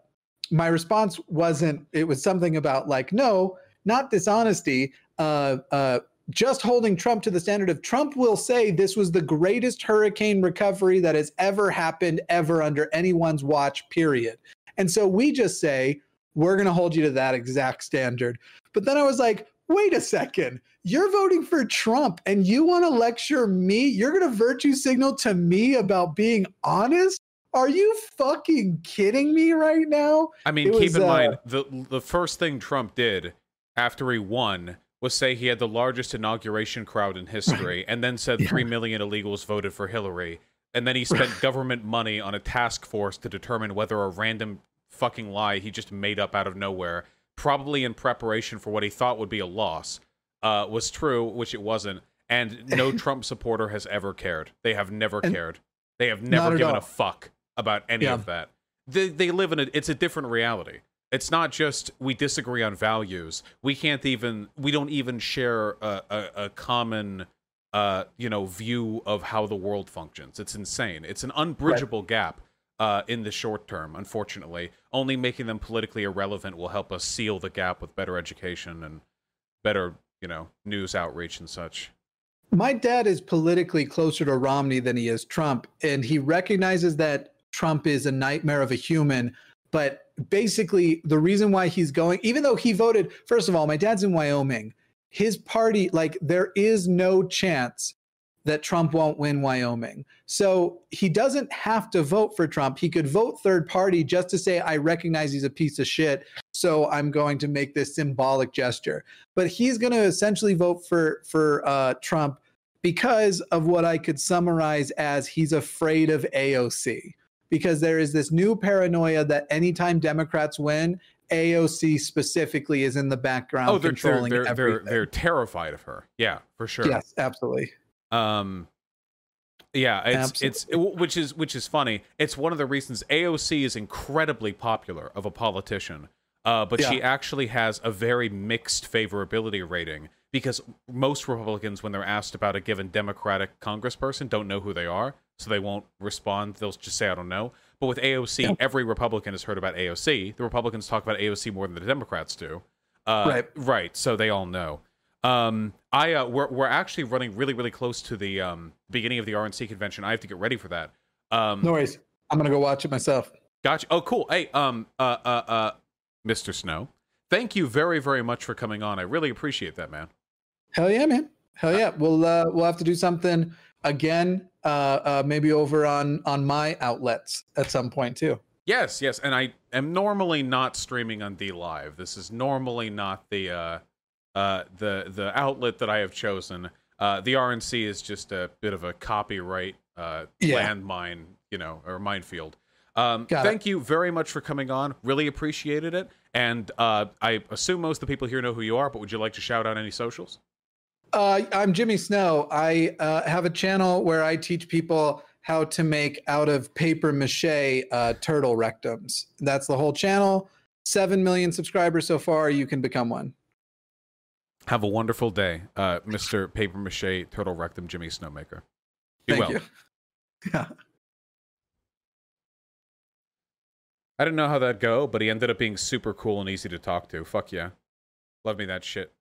my response wasn't. It was something about like, no, not dishonesty. Uh, uh, just holding Trump to the standard of Trump will say this was the greatest hurricane recovery that has ever happened ever under anyone's watch. Period. And so we just say we're going to hold you to that exact standard. But then I was like, wait a second. You're voting for Trump and you want to lecture me? You're going to virtue signal to me about being honest? Are you fucking kidding me right now? I mean, It keep was, in uh, mind the the first thing Trump did after he won was say he had the largest inauguration crowd in history, and then said Yeah. three million illegals voted for Hillary, and then he spent government money on a task force to determine whether a random fucking lie he just made up out of nowhere, probably in preparation for what he thought would be a loss, uh, was true, which it wasn't. And no Trump supporter has ever cared. They have never And- cared. They have never given all. a fuck about any Yeah. of that. They they live in a it's a different reality. It's not just we disagree on values. We can't even we don't even share a, a, a common uh you know view of how the world functions. It's insane. It's an unbridgeable gap uh in the short term, unfortunately. Only making them politically irrelevant will help us seal the gap with better education and better, you know, news outreach and such. My dad is politically closer to Romney than he is Trump, and he recognizes that Trump is a nightmare of a human. But basically, the reason why he's going, even though he voted, first of all, my dad's in Wyoming. His party, like, there is no chance that Trump won't win Wyoming. So he doesn't have to vote for Trump. He could vote third party just to say, I recognize he's a piece of shit. So I'm going to make this symbolic gesture. But he's going to essentially vote for for uh, Trump because of what I could summarize as he's afraid of AOC. Because there is this new paranoia that anytime Democrats win, AOC specifically is in the background Oh, they're they're controlling they're, they're everything. they're terrified of her. Yeah, for sure. Yes, absolutely. Um, yeah, it's it's which is which is funny. It's one of the reasons AOC is incredibly popular of a politician. Uh, but she actually has a very mixed favorability rating because most Republicans, when they're asked about a given Democratic congressperson, don't know who they are, so they won't respond. They'll just say, "I don't know." But with AOC, Yeah. every Republican has heard about AOC. The Republicans talk about AOC more than the Democrats do. Uh, Right. Right. So they all know. Um, I uh, we're we're actually running really really close to the um beginning of the RNC convention. I have to get ready for that. Um, No worries. I'm gonna go watch it myself. Gotcha. Oh, cool. Hey, um, uh, uh, uh, Mr. Snow, thank you very, very much for coming on. I really appreciate that, man. Hell yeah, man. Hell yeah. We'll uh, we'll have to do something again. Uh, uh, maybe over on on my outlets at some point too. Yes, yes, and I am normally not streaming on DLive. This is normally not the uh, uh, the the outlet that I have chosen. Uh, the RNC is just a bit of a copyright uh, Yeah. landmine, you know, or minefield. Um, Got it. thank you very much for coming on. Really appreciated it. And uh, I assume most of the people here know who you are, but would you like to shout out any socials? Uh, I'm Jimmy Snow. I uh, have a channel where I teach people how to make out of paper mache uh, turtle rectums. That's the whole channel. Seven million subscribers so far. You can become one. Have a wonderful day, uh, Mr. Paper Mache Turtle Rectum Jimmy Snowmaker. Be Thank well. you. Yeah. I didn't know how that'd go, but he ended up being super cool and easy to talk to. Fuck yeah. Love me that shit.